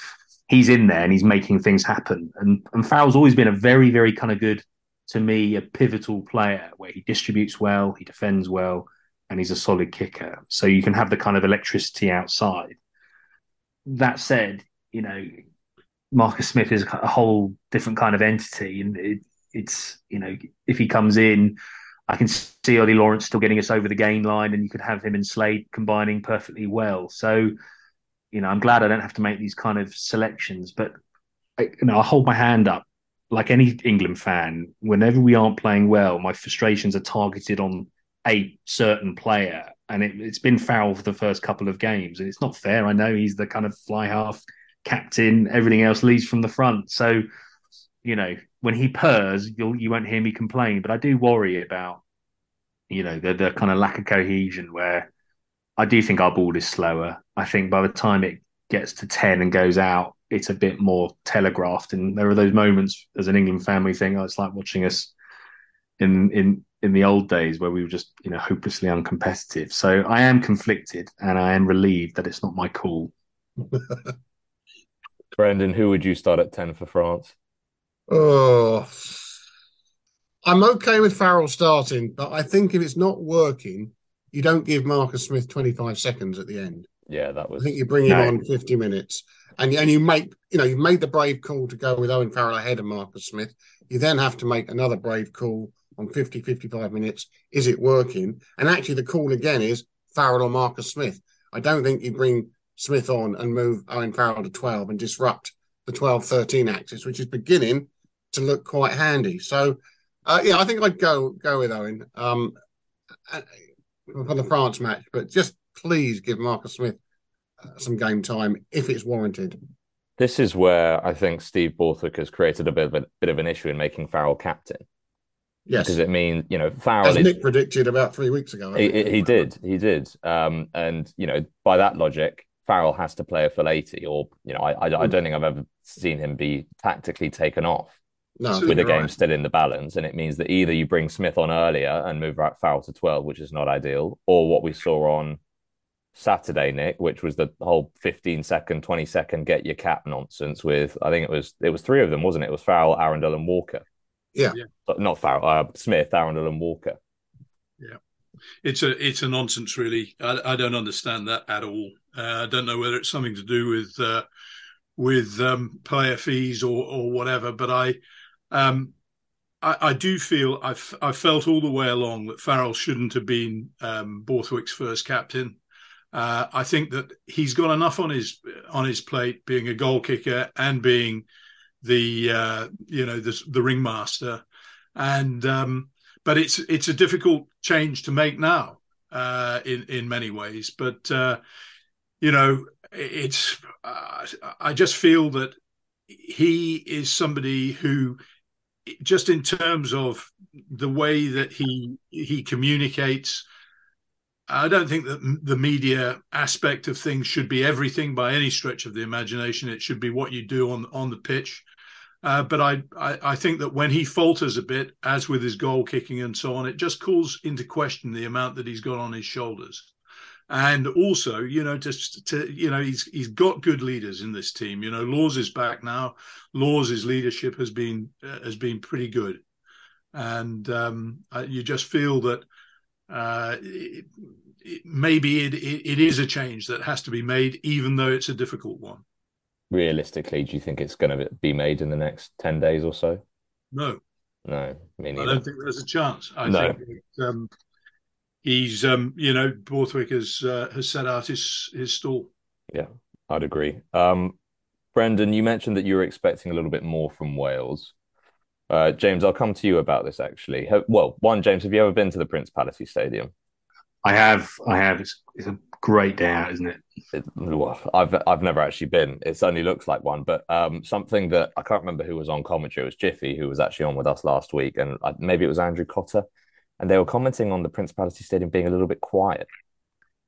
he's in there and he's making things happen. And and Farrell's always been a very very kind of good to me a pivotal player where he distributes well, he defends well, and he's a solid kicker. So you can have the kind of electricity outside that said, you know, Marcus Smith is a whole different kind of entity, and it, it's you know if he comes in, I can see Ollie Lawrence still getting us over the gain line, and you could have him and Slade combining perfectly well. So, you know, I'm glad I don't have to make these kind of selections, but I, you know, I hold my hand up like any England fan. Whenever we aren't playing well, my frustrations are targeted on a certain player, and it, has been Farrell for the first couple of games, and it's not fair. I know he's the kind of fly half captain; everything else leads from the front. So, you know, when he purrs, you'll you won't hear me complain. But I do worry about, you know, the the kind of lack of cohesion where I do think our ball is slower. I think by the time it gets to ten and goes out, it's a bit more telegraphed. And there are those moments as an England fan we think, oh, it's like watching us in in in the old days where we were just you know hopelessly uncompetitive. So I am conflicted, and I am relieved that it's not my call. Brendan, who would you start at ten for France? Oh, I'm okay with Farrell starting, but I think if it's not working, you don't give Marcus Smith 25 seconds at the end. Yeah, that was. I think you bring him no. on 50 minutes, and and you make you know you made the brave call to go with Owen Farrell ahead of Marcus Smith. You then have to make another brave call on 50, 55 minutes. Is it working? And actually, the call again is Farrell or Marcus Smith. I don't think you bring Smith on and move Owen Farrell to 12 and disrupt the 12 13 axis, which is beginning to look quite handy. So, uh, yeah, I think I'd go go with Owen um, uh, for the France match, but just please give Marcus Smith uh, some game time if it's warranted. This is where I think Steve Borthwick has created a bit of a bit of an issue in making Farrell captain Yes, because it means you know Farrell. As Nick predicted about three weeks ago. He, he, did, he did, um, and you know by that logic, Farrell has to play a full eighty, or you know I, I, I don't think I've ever seen him be tactically taken off. No, with the game right. still in the balance, and it means that either you bring Smith on earlier and move right Farrell to twelve, which is not ideal, or what we saw on Saturday, Nick, which was the whole 15 second, 20 second get your cap nonsense with I think it was it was three of them, wasn't it? It was Farrell, Arundell, and Walker. Yeah. Not Farrell, uh, Smith, Arundell, and Walker. Yeah. It's a it's a nonsense, really. I, I don't understand that at all. Uh, I don't know whether it's something to do with uh, with um, player fees or or whatever. But I, um, I, I, do feel I've I felt all the way along that Farrell shouldn't have been um, Borthwick's first captain. Uh, I think that he's got enough on his on his plate, being a goal kicker and being the uh, you know the, the ringmaster, and um, but it's it's a difficult change to make now uh, in in many ways. But uh, you know, it's uh, I just feel that he is somebody who just in terms of the way that he he communicates I don't think that the media aspect of things should be everything by any stretch of the imagination. It should be what you do on on the pitch. Uh, but I, I, I think that when he falters a bit, as with his goal kicking and so on, it just calls into question the amount that he's got on his shoulders. And also, you know, just to you know, he's he's got good leaders in this team. You know, Laws is back now. Laws's leadership has been uh, has been pretty good, and um, you just feel that uh, it, it, maybe it, it is a change that has to be made, even though it's a difficult one. Realistically, do you think it's going to be made in the next 10 days or so? No. No, I don't think there's a chance. I no. think that, um, he's, um, you know, Borthwick has uh, has set out his his stall. Yeah, I'd agree. Um, Brendan, you mentioned that you were expecting a little bit more from Wales. Uh, James, I'll come to you about this actually. Well, one, James, have you ever been to the Principality Stadium? I have. I have. It's, it's a great day out, isn't it? it? well, I've I've never actually been. It certainly looks like one, but um, something that I can't remember who was on commentary. It was Jiffy who was actually on with us last week, and maybe it was Andrew Cotter, and they were commenting on the Principality Stadium being a little bit quiet.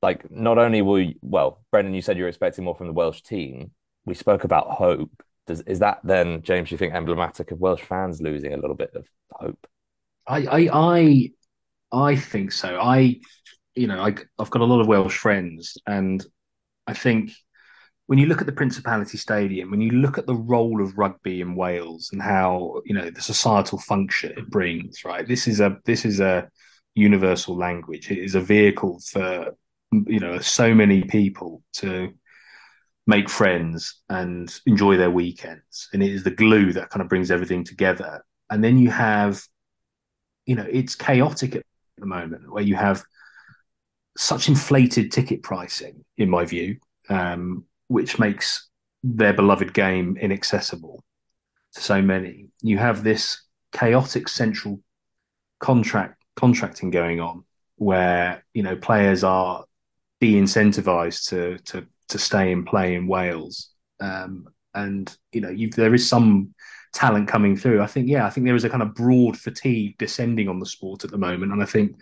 Like, not only were you, well, Brendan, you said you were expecting more from the Welsh team. We spoke about hope does is that then, James? You think emblematic of Welsh fans losing a little bit of hope? I I I, I think so. I you know I, I've got a lot of Welsh friends, and I think when you look at the Principality Stadium, when you look at the role of rugby in Wales and how you know the societal function it brings, right? This is a this is a universal language. It is a vehicle for you know so many people to make friends and enjoy their weekends. And it is the glue that kind of brings everything together. And then you have, you know, it's chaotic at the moment where you have such inflated ticket pricing, in my view, um, which makes their beloved game inaccessible to so many. You have this chaotic central contract contracting going on where you know players are de-incentivized to to to stay and play in Wales. Um, and you know, there is some talent coming through. I think, yeah, I think there is a kind of broad fatigue descending on the sport at the moment, and I think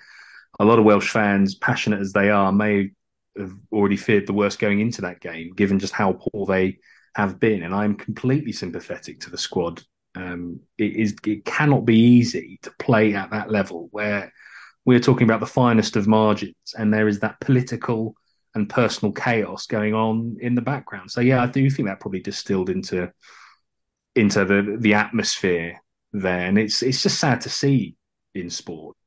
a lot of Welsh fans, passionate as they are, may have already feared the worst going into that game, given just how poor they have been. And I'm completely sympathetic to the squad. Um, it is it cannot be easy to play at that level where we're talking about the finest of margins, and there is that political and personal chaos going on in the background. So yeah, I do think that probably distilled into into the the atmosphere there, and it's it's just sad to see in sport.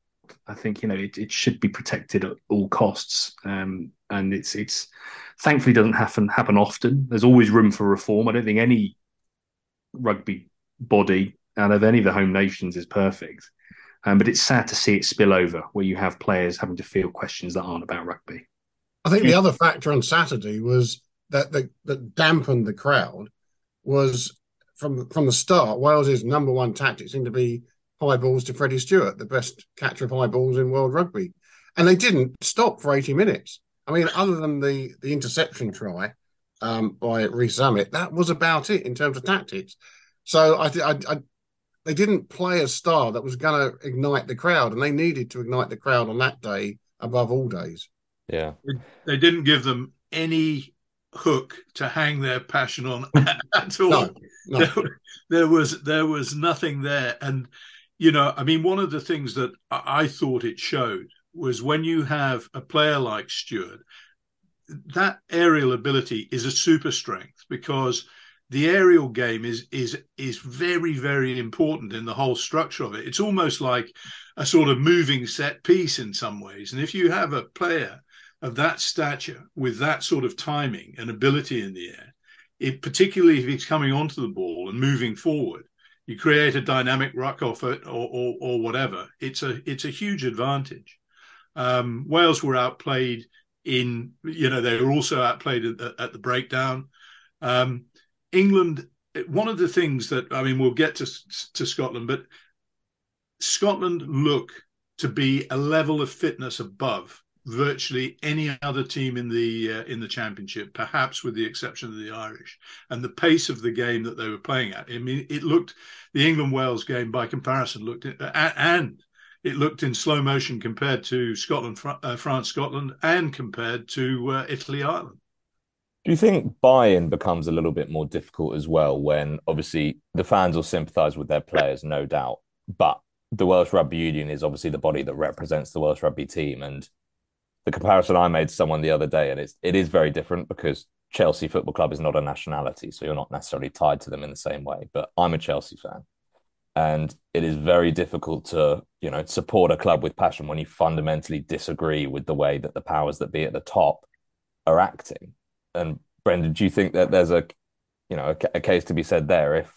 I think you know it, it should be protected at all costs, um, and it's it's thankfully doesn't happen happen often. There's always room for reform. I don't think any rugby body out of any of the home nations is perfect, um, but it's sad to see it spill over where you have players having to field questions that aren't about rugby. I think the other factor on Saturday was that that, that dampened the crowd was from from the start. Wales's number one tactic seemed to be high balls to Freddie Steward, the best catcher of high balls in world rugby, and they didn't stop for eighty minutes. I mean, other than the the interception try um, by Rees Zammit, that was about it in terms of tactics. So I, I, I they didn't play a star that was going to ignite the crowd, and they needed to ignite the crowd on that day above all days. Yeah. They didn't give them any hook to hang their passion on at all. No, no. There, there, was there was nothing there. And you know, I mean, one of the things that I thought it showed was when you have a player like Steward, that aerial ability is a super strength because the aerial game is is is very very important in the whole structure of it. It's almost like a sort of moving set piece in some ways. And if you have a player of that stature with that sort of timing and ability in the air, it, particularly if he's coming onto the ball and moving forward, you create a dynamic ruck off it or, or, or whatever. It's a it's a huge advantage. Um, Wales were outplayed in you know they were also outplayed at the, at the breakdown. Um, England, one of the things that I mean, we'll get to to Scotland, but Scotland look to be a level of fitness above virtually any other team in the uh, in the championship, perhaps with the exception of the Irish. And the pace of the game that they were playing at, I mean, it looked the England Wales game by comparison looked uh, and it looked in slow motion compared to Scotland, uh, France, Scotland, and compared to uh, Italy, Ireland. Do you think buy-in becomes a little bit more difficult as well when obviously the fans will sympathise with their players, no doubt, but the Welsh Rugby Union is obviously the body that represents the Welsh Rugby team, and the comparison I made to someone the other day, and it's it is very different because Chelsea Football Club is not a nationality, so you're not necessarily tied to them in the same way. But I'm a Chelsea fan, and it is very difficult to you know support a club with passion when you fundamentally disagree with the way that the powers that be at the top are acting. And Brendan, do you think that there's a you know a, a case to be said there if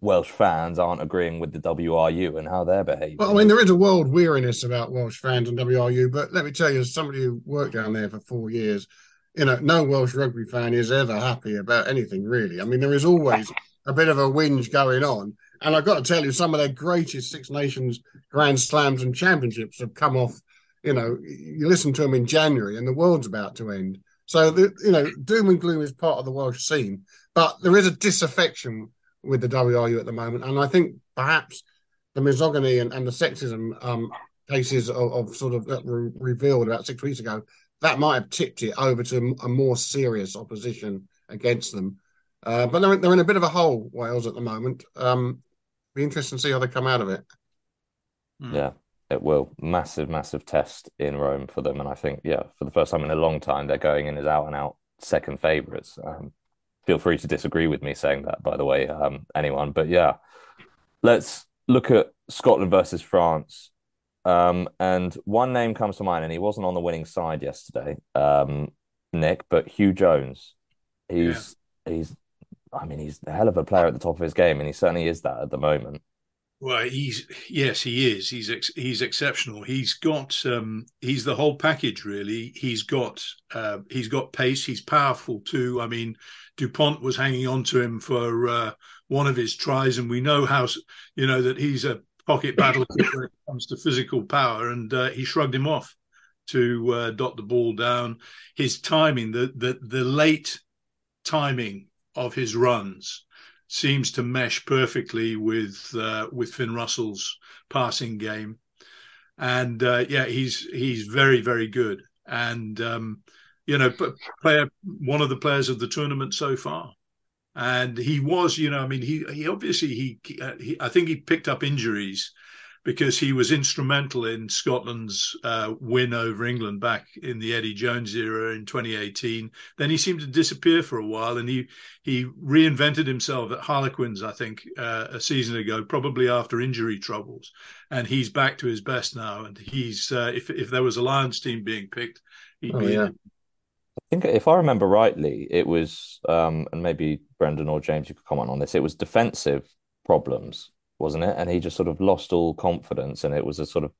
Welsh fans aren't agreeing with the WRU and how they're behaving. Well, I mean, there is a world weariness about Welsh fans and WRU, but let me tell you, as somebody who worked down there for four years, you know, no Welsh rugby fan is ever happy about anything, really. I mean, there is always a bit of a whinge going on. And I've got to tell you, some of their greatest Six Nations Grand Slams and Championships have come off. You know, you listen to them in January and the world's about to end. So, the, you know, doom and gloom is part of the Welsh scene, but there is a disaffection with the WRU at the moment. And I think perhaps the misogyny and, and the sexism um, cases of, of, sort of that were revealed about six weeks ago, that might have tipped it over to a more serious opposition against them. Uh, but they're, they're in a bit of a hole, Wales, at the moment. Um, be interesting to see how they come out of it. Hmm. Yeah, it will. Massive, massive test in Rome for them. And I think, yeah, for the first time in a long time, they're going in as out and out second favourites. Um, feel free to disagree with me saying that, by the way, um, anyone. But yeah, let's look at Scotland versus France. Um, and one name comes to mind, and he wasn't on the winning side yesterday, um, Nick, but Huw Jones. He's yeah. he's, I mean, he's a hell of a player at the top of his game, and he certainly is that at the moment. Well, he's yes, he is. He's ex- he's exceptional. He's got um, he's the whole package really. He's got uh, he's got pace. He's powerful too. I mean, Dupont was hanging on to him for uh, one of his tries, and we know how you know that he's a pocket battle when it comes to physical power, and uh, he shrugged him off to uh, dot the ball down. His timing, the the the late timing of his runs seems to mesh perfectly with uh, with Finn Russell's passing game, and uh, yeah, he's he's very very good, and um, you know, player one of the players of the tournament so far, and he was, you know, I mean, he he obviously he, he I think he picked up injuries because he was instrumental in Scotland's uh, win over England back in the Eddie Jones era in 2018. Then he seemed to disappear for a while, and he he reinvented himself at Harlequins, I think, uh, a season ago, probably after injury troubles, and he's back to his best now. And he's uh, if if there was a Lions team being picked, he'd oh, be. Yeah. I think if I remember rightly, it was, um, and maybe Brendan or James, you could comment on this. It was defensive problems wasn't it? And he just sort of lost all confidence, and it was a sort of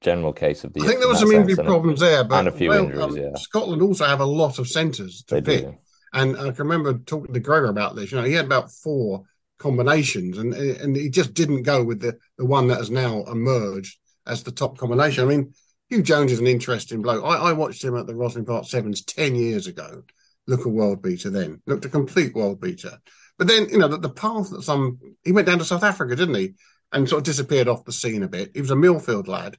general case of the. I think there was some injury problems there, but and a few well, injuries. Um, yeah, Scotland also have a lot of centres to they pick, do. and I can remember talking to Gregor about this. You know, he had about four combinations, and and he just didn't go with the the one that has now emerged as the top combination. I mean, Huw Jones is an interesting bloke. I, I watched him at the Rosslyn Park Sevens ten years ago. Look a world beater then. Looked a complete world beater. But then, you know, the, the path that some he went down to South Africa, didn't he? And sort of disappeared off the scene a bit. He was a Millfield lad,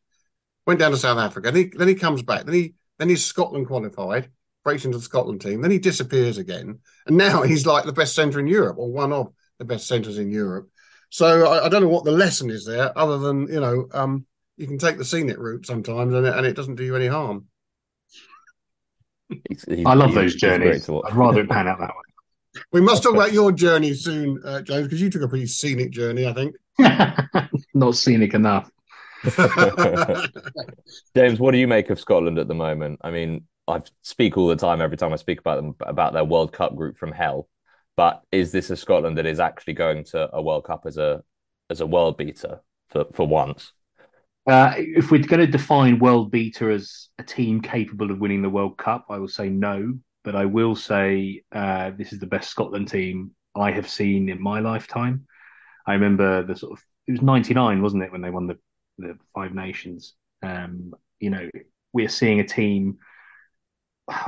went down to South Africa. Then he, then he comes back. Then he then he's Scotland qualified, breaks into the Scotland team. Then he disappears again, and now he's like the best centre in Europe, or one of the best centres in Europe. So I, I, don't know what the lesson is there, other than you know, um, you can take the scenic route sometimes, and it, and it doesn't do you any harm. He's, he's, I love those journeys. I'd rather pan out that way. We must talk about your journey soon, uh, James, because you took a pretty scenic journey, I think. Not scenic enough. James, what do you make of Scotland at the moment? I mean, I speak all the time every time I speak about them about their World Cup group from hell. But is this a Scotland that is actually going to a World Cup as a as a world beater for, for once? Uh, if we're going to define world beater as a team capable of winning the World Cup, I will say no. But I will say uh, this is the best Scotland team I have seen in my lifetime. I remember the sort of it was '99, wasn't it, when they won the the Five Nations? Um, you know, we're seeing a team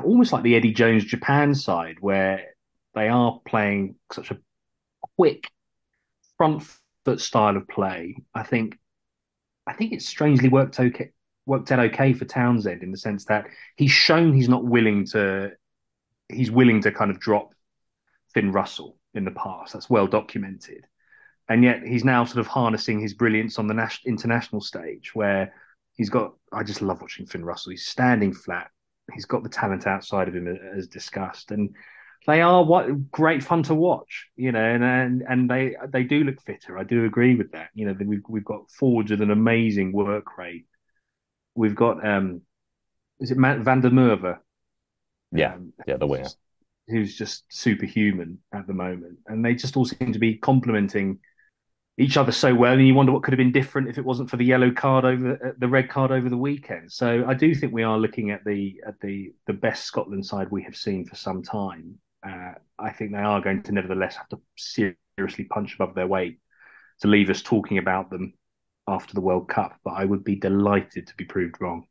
almost like the Eddie Jones Japan side, where they are playing such a quick front foot style of play. I think I think it's strangely worked okay worked out okay for Townsend in the sense that he's shown he's not willing to he's willing to kind of drop Finn Russell in the past. That's well documented. And yet he's now sort of harnessing his brilliance on the national international stage where he's got I just love watching Finn Russell. He's standing flat. He's got the talent outside of him as discussed. And they are what great fun to watch, you know, and and, and they they do look fitter. I do agree with that. You know, we've we've got forwards with an amazing work rate. We've got um, is it Matt Van der Merwe? Yeah, um, yeah, the winger, who's just superhuman at the moment, and they just all seem to be complementing each other so well. And you wonder what could have been different if it wasn't for the yellow card over uh, the red card over the weekend. So I do think we are looking at the at the the best Scotland side we have seen for some time uh, I think they are going to nevertheless have to seriously punch above their weight to leave us talking about them after the World Cup. But I would be delighted to be proved wrong.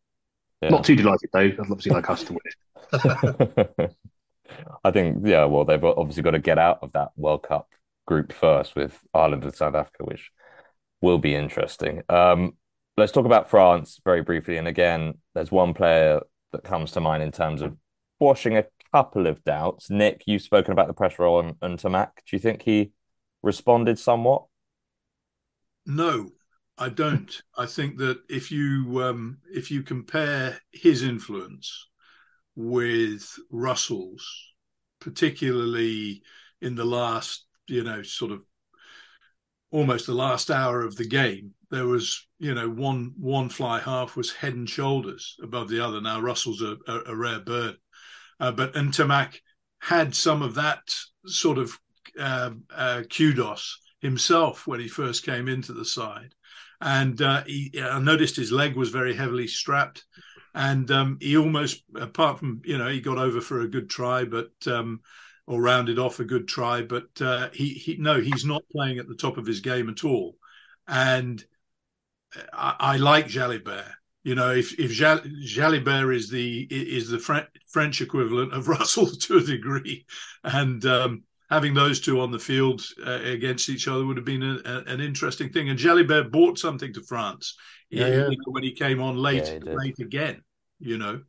Yeah. Not too delighted though. I'd obviously like us to win it. I think, yeah, well, they've obviously got to get out of that World Cup group first with Ireland and South Africa, which will be interesting. Um, let's talk about France very briefly. And again, there's one player that comes to mind in terms of washing a couple of doubts. Nick, you've spoken about the pressure on Ntamack. Do you think he responded somewhat? No, I don't. I think that if you um, if you compare his influence with Russell's, particularly in the last, you know, sort of almost the last hour of the game, there was, you know, one one fly half was head and shoulders above the other. Now Russell's a, a, a rare bird, uh, but Ntamack had some of that sort of uh, uh, kudos himself when he first came into the side. And uh, he, I noticed his leg was very heavily strapped. And um, he almost, apart from, you know, he got over for a good try, but, um, or rounded off a good try, but uh, he, he, no, he's not playing at the top of his game at all. And I, I like Jalibert. You know, if if Jalibert is the is the French equivalent of Russell to a degree, and um, having those two on the field uh, against each other would have been a, a, an interesting thing. And Jalibert bought something to France yeah, yeah. when he came on late, yeah, late again. You know,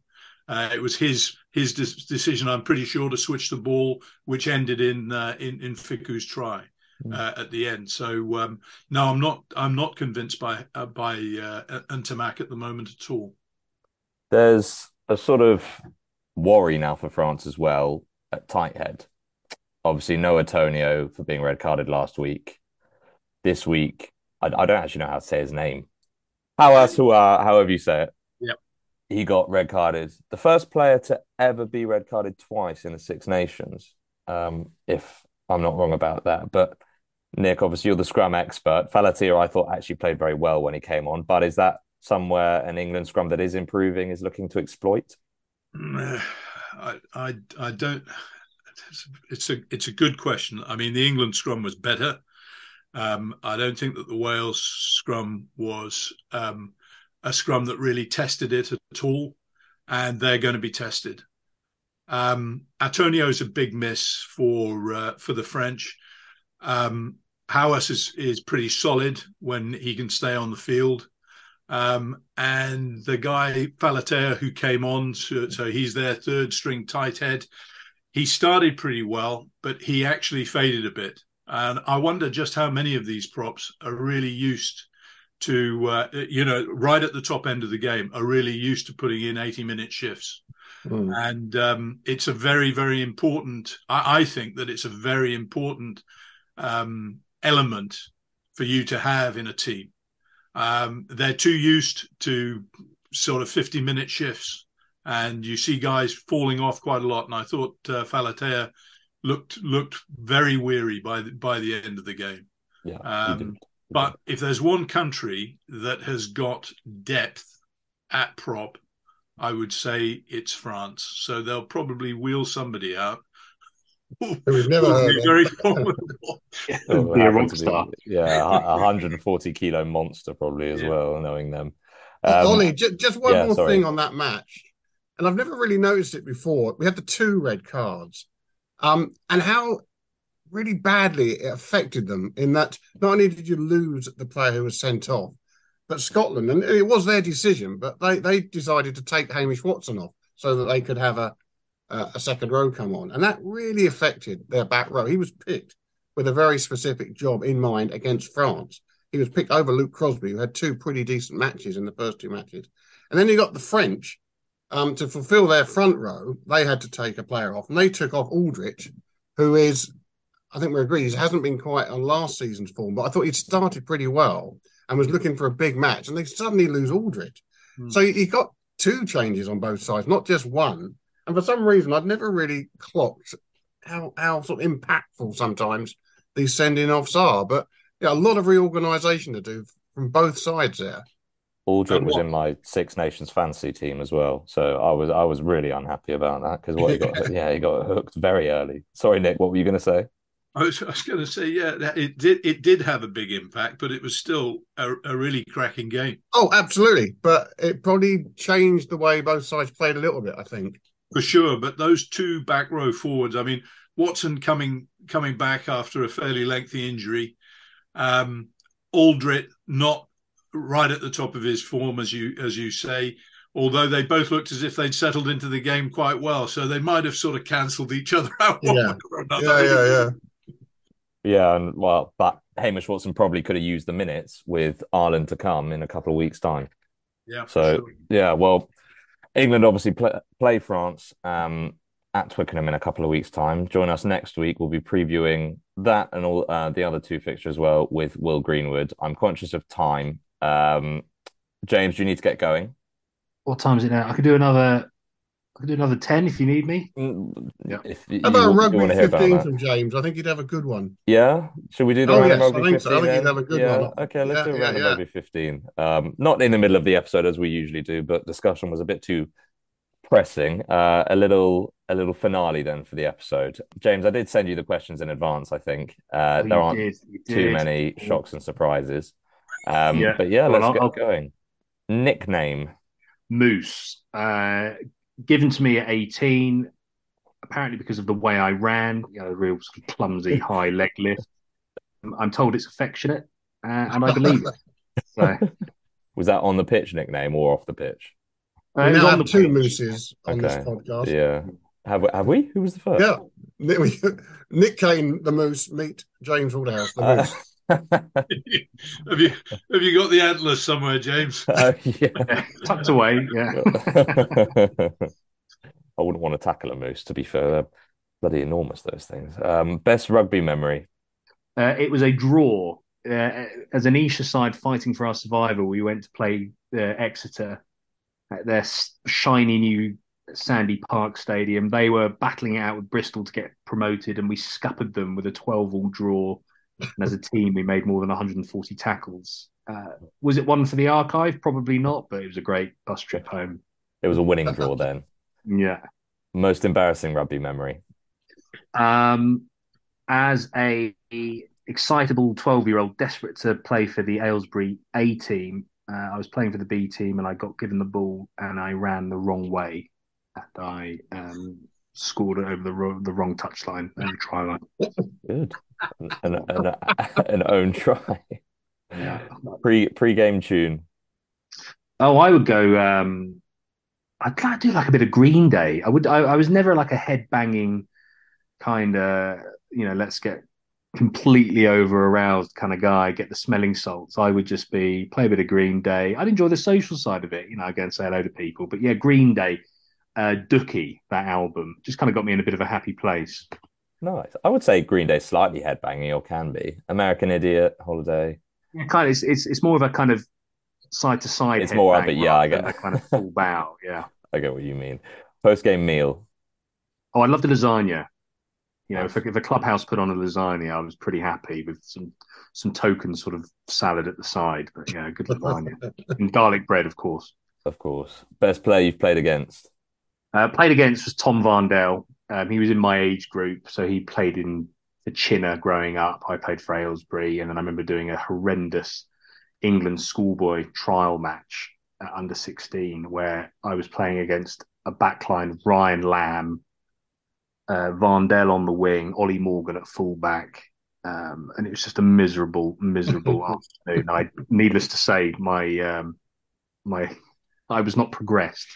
uh, it was his his de- decision. I'm pretty sure to switch the ball, which ended in uh, in in Fickou's try. Mm. uh, at the end. So um, no, I'm not. I'm not convinced by uh, by uh, Ntamack at the moment at all. There's a sort of worry now for France as well at tight head. Obviously, no Atonio for being red carded last week. This week, I, I don't actually know how to say his name. Hawasu'a, however you say it. Yep. He got red carded. The first player to ever be red carded twice in the Six Nations. Um, if I'm not wrong about that. But Nick, obviously you're the scrum expert. Falatea, I thought actually played very well when he came on. But is that somewhere an England scrum that is improving, is looking to exploit? I, I, I don't. It's a it's a good question. I mean, the England scrum was better. Um, I don't think that the Wales scrum was um, a scrum that really tested it at all, and they're going to be tested. Um, Atonio is a big miss for uh, for the French. Um, is is pretty solid when he can stay on the field. Um, and the guy Falatea who came on, so, so, he's their third string tight head. He started pretty well, but he actually faded a bit. And I wonder just how many of these props are really used to, uh, you know, right at the top end of the game, are really used to putting in 80 minute shifts. Mm. And um, it's a very, very important, I, I, think that it's a very important um, element for you to have in a team. Um, they're too used to sort of 50 minute shifts and you see guys falling off quite a lot. And I thought uh, Falatea looked looked very weary by the, by the end of the game. Yeah. Um, but if there's one country that has got depth at prop, I would say it's France. So they'll probably wheel somebody out. We've never heard very formidable. yeah, a rock star. yeah, a 140 kilo monster probably as yeah. well, knowing them. Um, Ollie, just, just one yeah, more sorry. thing on that match, and I've never really noticed it before. We had the two red cards, um, and how really badly it affected them. In that, not only did you lose the player who was sent off, but Scotland, and it was their decision, but they they decided to take Hamish Watson off so that they could have a a second row come on, and that really affected their back row. He was picked with a very specific job in mind against France. He was picked over Luke Crosbie, who had two pretty decent matches in the first two matches, and then you got the French. Um, to fulfill their front row, they had to take a player off, and they took off Alldritt, who is, I think we agree, he hasn't been quite on last season's form, but I thought he'd started pretty well and was looking for a big match, and they suddenly lose Alldritt. Hmm. So he got two changes on both sides, not just one. And for some reason, I'd never really clocked how how sort of impactful sometimes these sending offs are. But yeah, a lot of reorganisation to do from both sides there. Alldritt was in my Six Nations fantasy team as well, so I was I was really unhappy about that because what he got yeah he got hooked very early. Sorry, Nick, what were you going to say? I was, I was going to say, yeah, it did. It did have a big impact, but it was still a, a, really cracking game. Oh, absolutely! But it probably changed the way both sides played a little bit. I think for sure. But those two back row forwards, I mean, Watson coming coming back after a fairly lengthy injury, um, Alldritt not right at the top of his form, as you as you say. Although they both looked as if they'd settled into the game quite well, so they might have sort of cancelled each other out. Yeah, yeah, yeah, yeah. Yeah, and well, but Hamish Watson probably could have used the minutes with Ireland to come in a couple of weeks' time. Yeah. So sure. yeah, well, England obviously play, play France um, at Twickenham in a couple of weeks' time. Join us next week. We'll be previewing that and all uh, the other two fixtures as well with Will Greenwood. I'm conscious of time. Um, James, do you need to get going? What time is it now? I could do another I could do another 10 if you need me. Mm, yeah. If you, How about you, rugby you 15 from James? I think you'd have a good one. Yeah. Should we do the oh, yes, rugby I think 15? So. I think you'd have a good yeah. one. Okay, let's yeah, do a random yeah, rugby 15. Um, not in the middle of the episode as we usually do, but discussion was a bit too pressing. Uh, a little a little finale then for the episode. James, I did send you the questions in advance, I think. Uh, oh, there aren't did, too many shocks and surprises. Um, yeah. But yeah, well, let's I'll, get I'll... going. Nickname. Moose. Uh, given to me at 18, apparently because of the way I ran, you know, real sort of clumsy high leg lift. I'm told it's affectionate, uh, and I believe it. So. Was that on the pitch nickname or off the pitch? Uh, we now have two pitch. mooses on okay. this podcast. Yeah. Have we, have we? Who was the first? Yeah. Nick Cain, the moose, meet James Woodhouse, the uh, moose. have you have you got the antlers somewhere, James? Uh, yeah. Tucked away, yeah. I wouldn't want to tackle a moose, to be fair. They're bloody enormous, those things. Um, best rugby memory? Uh, it was a draw. Uh, as an Esher side fighting for our survival, we went to play uh, Exeter at their shiny new Sandy Park Stadium. They were battling it out with Bristol to get promoted, and we scuppered them with a 12 all draw and as a team, we made more than 140 tackles. Uh, was it one for the archive? Probably not, but it was a great bus trip home. It was a winning draw then. Yeah. Most embarrassing rugby memory. Um, as a excitable 12 year old desperate to play for the Aylesbury A team, uh, I was playing for the B team and I got given the ball and I ran the wrong way. And I um, scored it over the, ro- the wrong touchline and try line. Good an, an, an own try. Yeah. Pre pre game tune. Oh, I would go. Um, I'd like to do like a bit of Green Day. I would. I, I was never like a head banging kind of. You know, let's get completely over aroused kind of guy. Get the smelling salts. I would just be play a bit of Green Day. I'd enjoy the social side of it. You know, I go and say hello to people. But yeah, Green Day, uh, Dookie, that album just kind of got me in a bit of a happy place. Nice. I would say Green Day slightly headbanging, or can be. American Idiot, Holiday. Yeah, kind of. It's, it's, it's more of a kind of side to side. It's more of it, yeah. I get that kind of full bow. Yeah. I get what you mean. Post game meal. Oh, I love the lasagna. You know, if, if a clubhouse put on a lasagna, I was pretty happy with some some token sort of salad at the side. But yeah, good lasagna and garlic bread, of course. Of course. Best player you've played against? Uh, played against was Tom Varndell. Um, he was in my age group, so he played in the Chinnor growing up. I played for Aylesbury, and then I remember doing a horrendous England schoolboy trial match at under 16 where I was playing against a backline of Ryan Lamb, uh, Varndell on the wing, Ollie Morgan at fullback. Um, and it was just a miserable, miserable afternoon. I, needless to say, my um, my I was not progressed.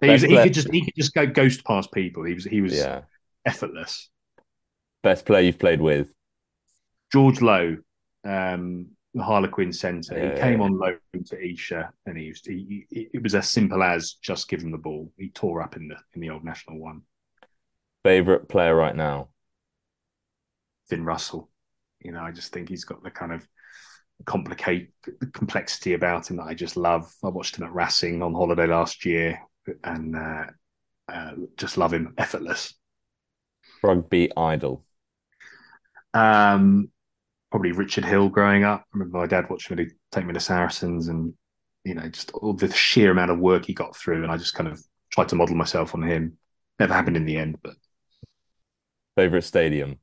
He, was, he could just he could just go ghost past people. He was he was yeah. effortless. Best player you've played with? George Lowe, um, the Harlequin centre. Yeah, he came yeah. on loan to Esher, and he used he, he, it was as simple as just give him the ball. He tore up in the in the old national one. Favorite player right now? Finn Russell. You know, I just think he's got the kind of complicate the complexity about him that I just love. I watched him at Racing on holiday last year, and uh, uh, just love him. Effortless. Rugby idol. Um, probably Richard Hill growing up. I remember my dad watching me take me to Saracens and you know, just all the sheer amount of work he got through and I just kind of tried to model myself on him. Never happened in the end, but favorite stadium.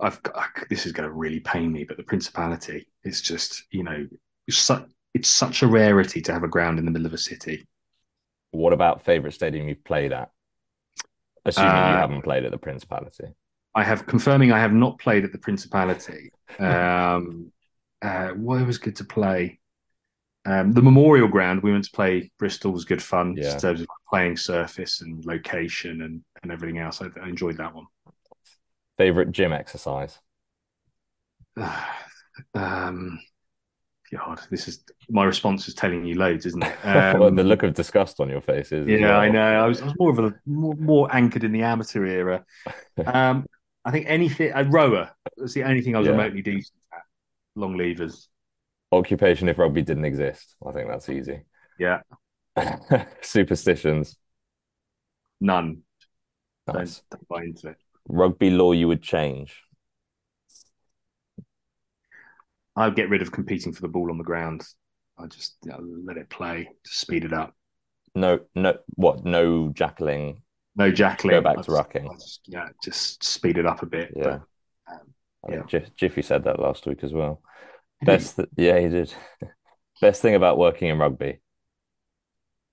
I have I, this is going to really pain me, but the Principality is just, you know, it's such, it's such a rarity to have a ground in the middle of a city. What about favorite stadium you've played at? Assuming uh, you haven't played at the Principality. I have confirming I have not played at the Principality. Um, uh, where was good to play? Um, the Memorial Ground we went to play. Bristol was good fun yeah. in terms of playing surface and location and, and everything else. I, I enjoyed that one. Favorite gym exercise? um, God, this is my response is telling you loads, isn't it? Um, well, the look of disgust on your face is. Yeah, well. I know. I was, I was, more of a more, more, anchored in the amateur era. Um, I think anything a rower. That's the only thing I was yeah. remotely decent at. Long levers. Occupation if rugby didn't exist. I think that's easy. Yeah. Superstitions. None. Nice. Don't, don't buy into it. Rugby law you would change. I'd get rid of competing for the ball on the ground. I just you know, let it play to speed it up. No, no, what? No jackling no jackling. Go back to rucking. Just, yeah, just speed it up a bit. Yeah. But, um, yeah. Jiffy said that last week as well. Best, th- yeah, he did. Best thing about working in rugby.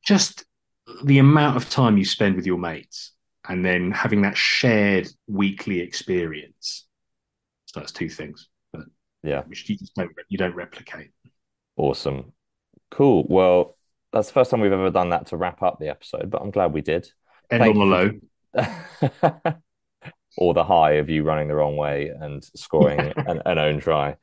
Just the amount of time you spend with your mates, and then having that shared weekly experience. So that's two things. But yeah, which you just don't you don't replicate. Awesome, cool. Well, that's the first time we've ever done that to wrap up the episode, but I'm glad we did. End Thank on the low. or the high of you running the wrong way and scoring an, an, own try.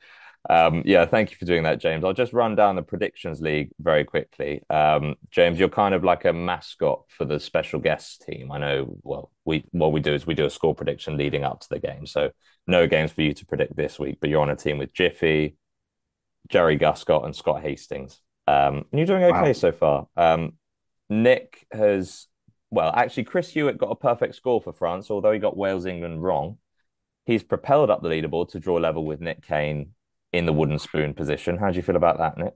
Um, yeah, thank you for doing that, James. I'll just run down the predictions league very quickly. Um, James, you're kind of like a mascot for the special guests team. I know. Well, we what we do is we do a score prediction leading up to the game. So no games for you to predict this week, but you're on a team with Jiffy, Jerry Guscott, and Scott Hastings. Um, and you're doing okay wow. so far. Um, Nick has well, actually, Chris Hewitt got a perfect score for France, although he got Wales England wrong. He's propelled up the leaderboard to draw level with Nick Cain in the wooden spoon position. How do you feel about that, Nick?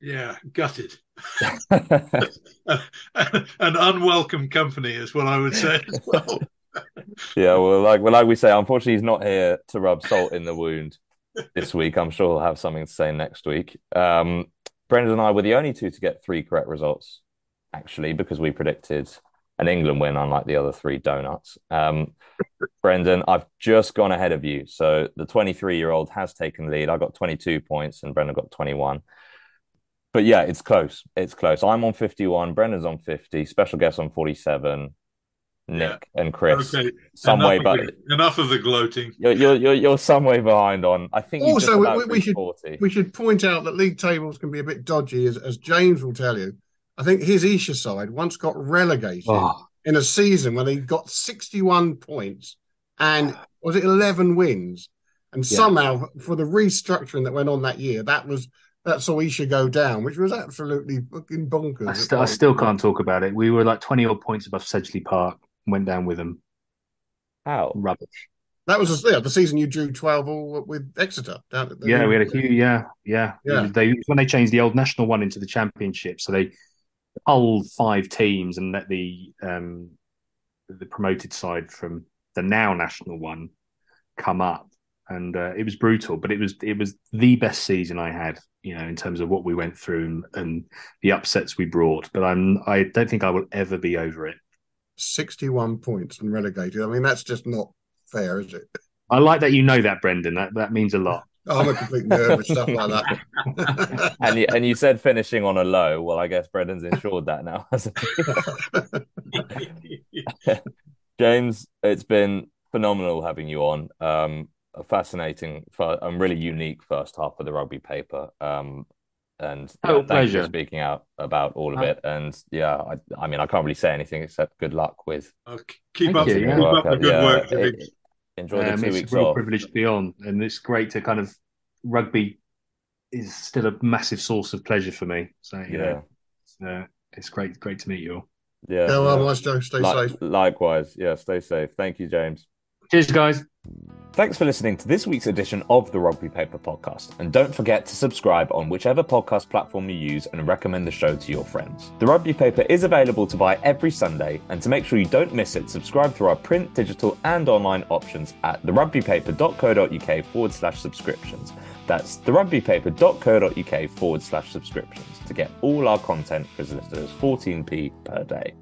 Yeah, gutted. An unwelcome company is what I would say as well. yeah, well, like well, like we say, unfortunately, he's not here to rub salt in the wound this week. I'm sure he'll have something to say next week. Um, Brendan and I were the only two to get three correct results actually, because we predicted an England win, unlike the other three donuts. Um, Brendan, I've just gone ahead of you. So the 23 year old has taken the lead. I got 22 points and Brendan got 21. But yeah, it's close. It's close. I'm on 51. Brendan's on 50. Special guest on 47. Nick yeah. and Chris. Okay. Some enough way, but enough of the gloating. You're, you're you're, you're some way behind on. I think also we, we should we should point out that league tables can be a bit dodgy, as, as James will tell you. I think his Esher side once got relegated oh. in a season when they got 61 points and was it 11 wins? And yeah. somehow, for the restructuring that went on that year, that was that saw Esher go down, which was absolutely fucking bonkers. I, st- I still can't talk about it. We were like 20 odd points above Sedgley Park, went down with them. How? Rubbish. That was the, yeah, the season you drew 12 all with Exeter. Down the, yeah, we had a huge, yeah, yeah. yeah. They, when they changed the old National One into the Championship, so they pulled five teams and let the um, the promoted side from the now National One come up and uh, it was brutal. But it was it was the best season I had, you know, in terms of what we went through and, and the upsets we brought. But I'm I don't think I will ever be over it. Sixty-one points and relegated. I mean, that's just not fair, is it? I like that you know that, Brendan. That that means a lot. I'm a complete nerd with stuff like that. and you, and you said finishing on a low. Well, I guess Brendan's insured that now. Hasn't he? James, it's been phenomenal having you on. Um, a fascinating, and really unique first half of the rugby paper. Um, and oh, yeah, thank you for speaking out about all of oh. it. And yeah, I, I, mean, I can't really say anything except good luck with. Uh, keep up, you, keep up the good yeah, work. It, enjoy um, the two it's weeks a real off. privilege to be on, and it's great to kind of rugby is still a massive source of pleasure for me. So you yeah. know, it's, uh, it's great, great to meet you all. Yeah, yeah well, yeah. Stay, stay safe. Likewise, yeah, stay safe. Thank you, James. Cheers, guys. Thanks for listening to this week's edition of the Rugby Paper Podcast. And don't forget to subscribe on whichever podcast platform you use and recommend the show to your friends. The Rugby Paper is available to buy every Sunday, and to make sure you don't miss it, subscribe through our print, digital, and online options at therugbypaper.co.uk forward slash subscriptions. That's therugbypaper.co.uk forward slash subscriptions to get all our content for as little as 14p per day.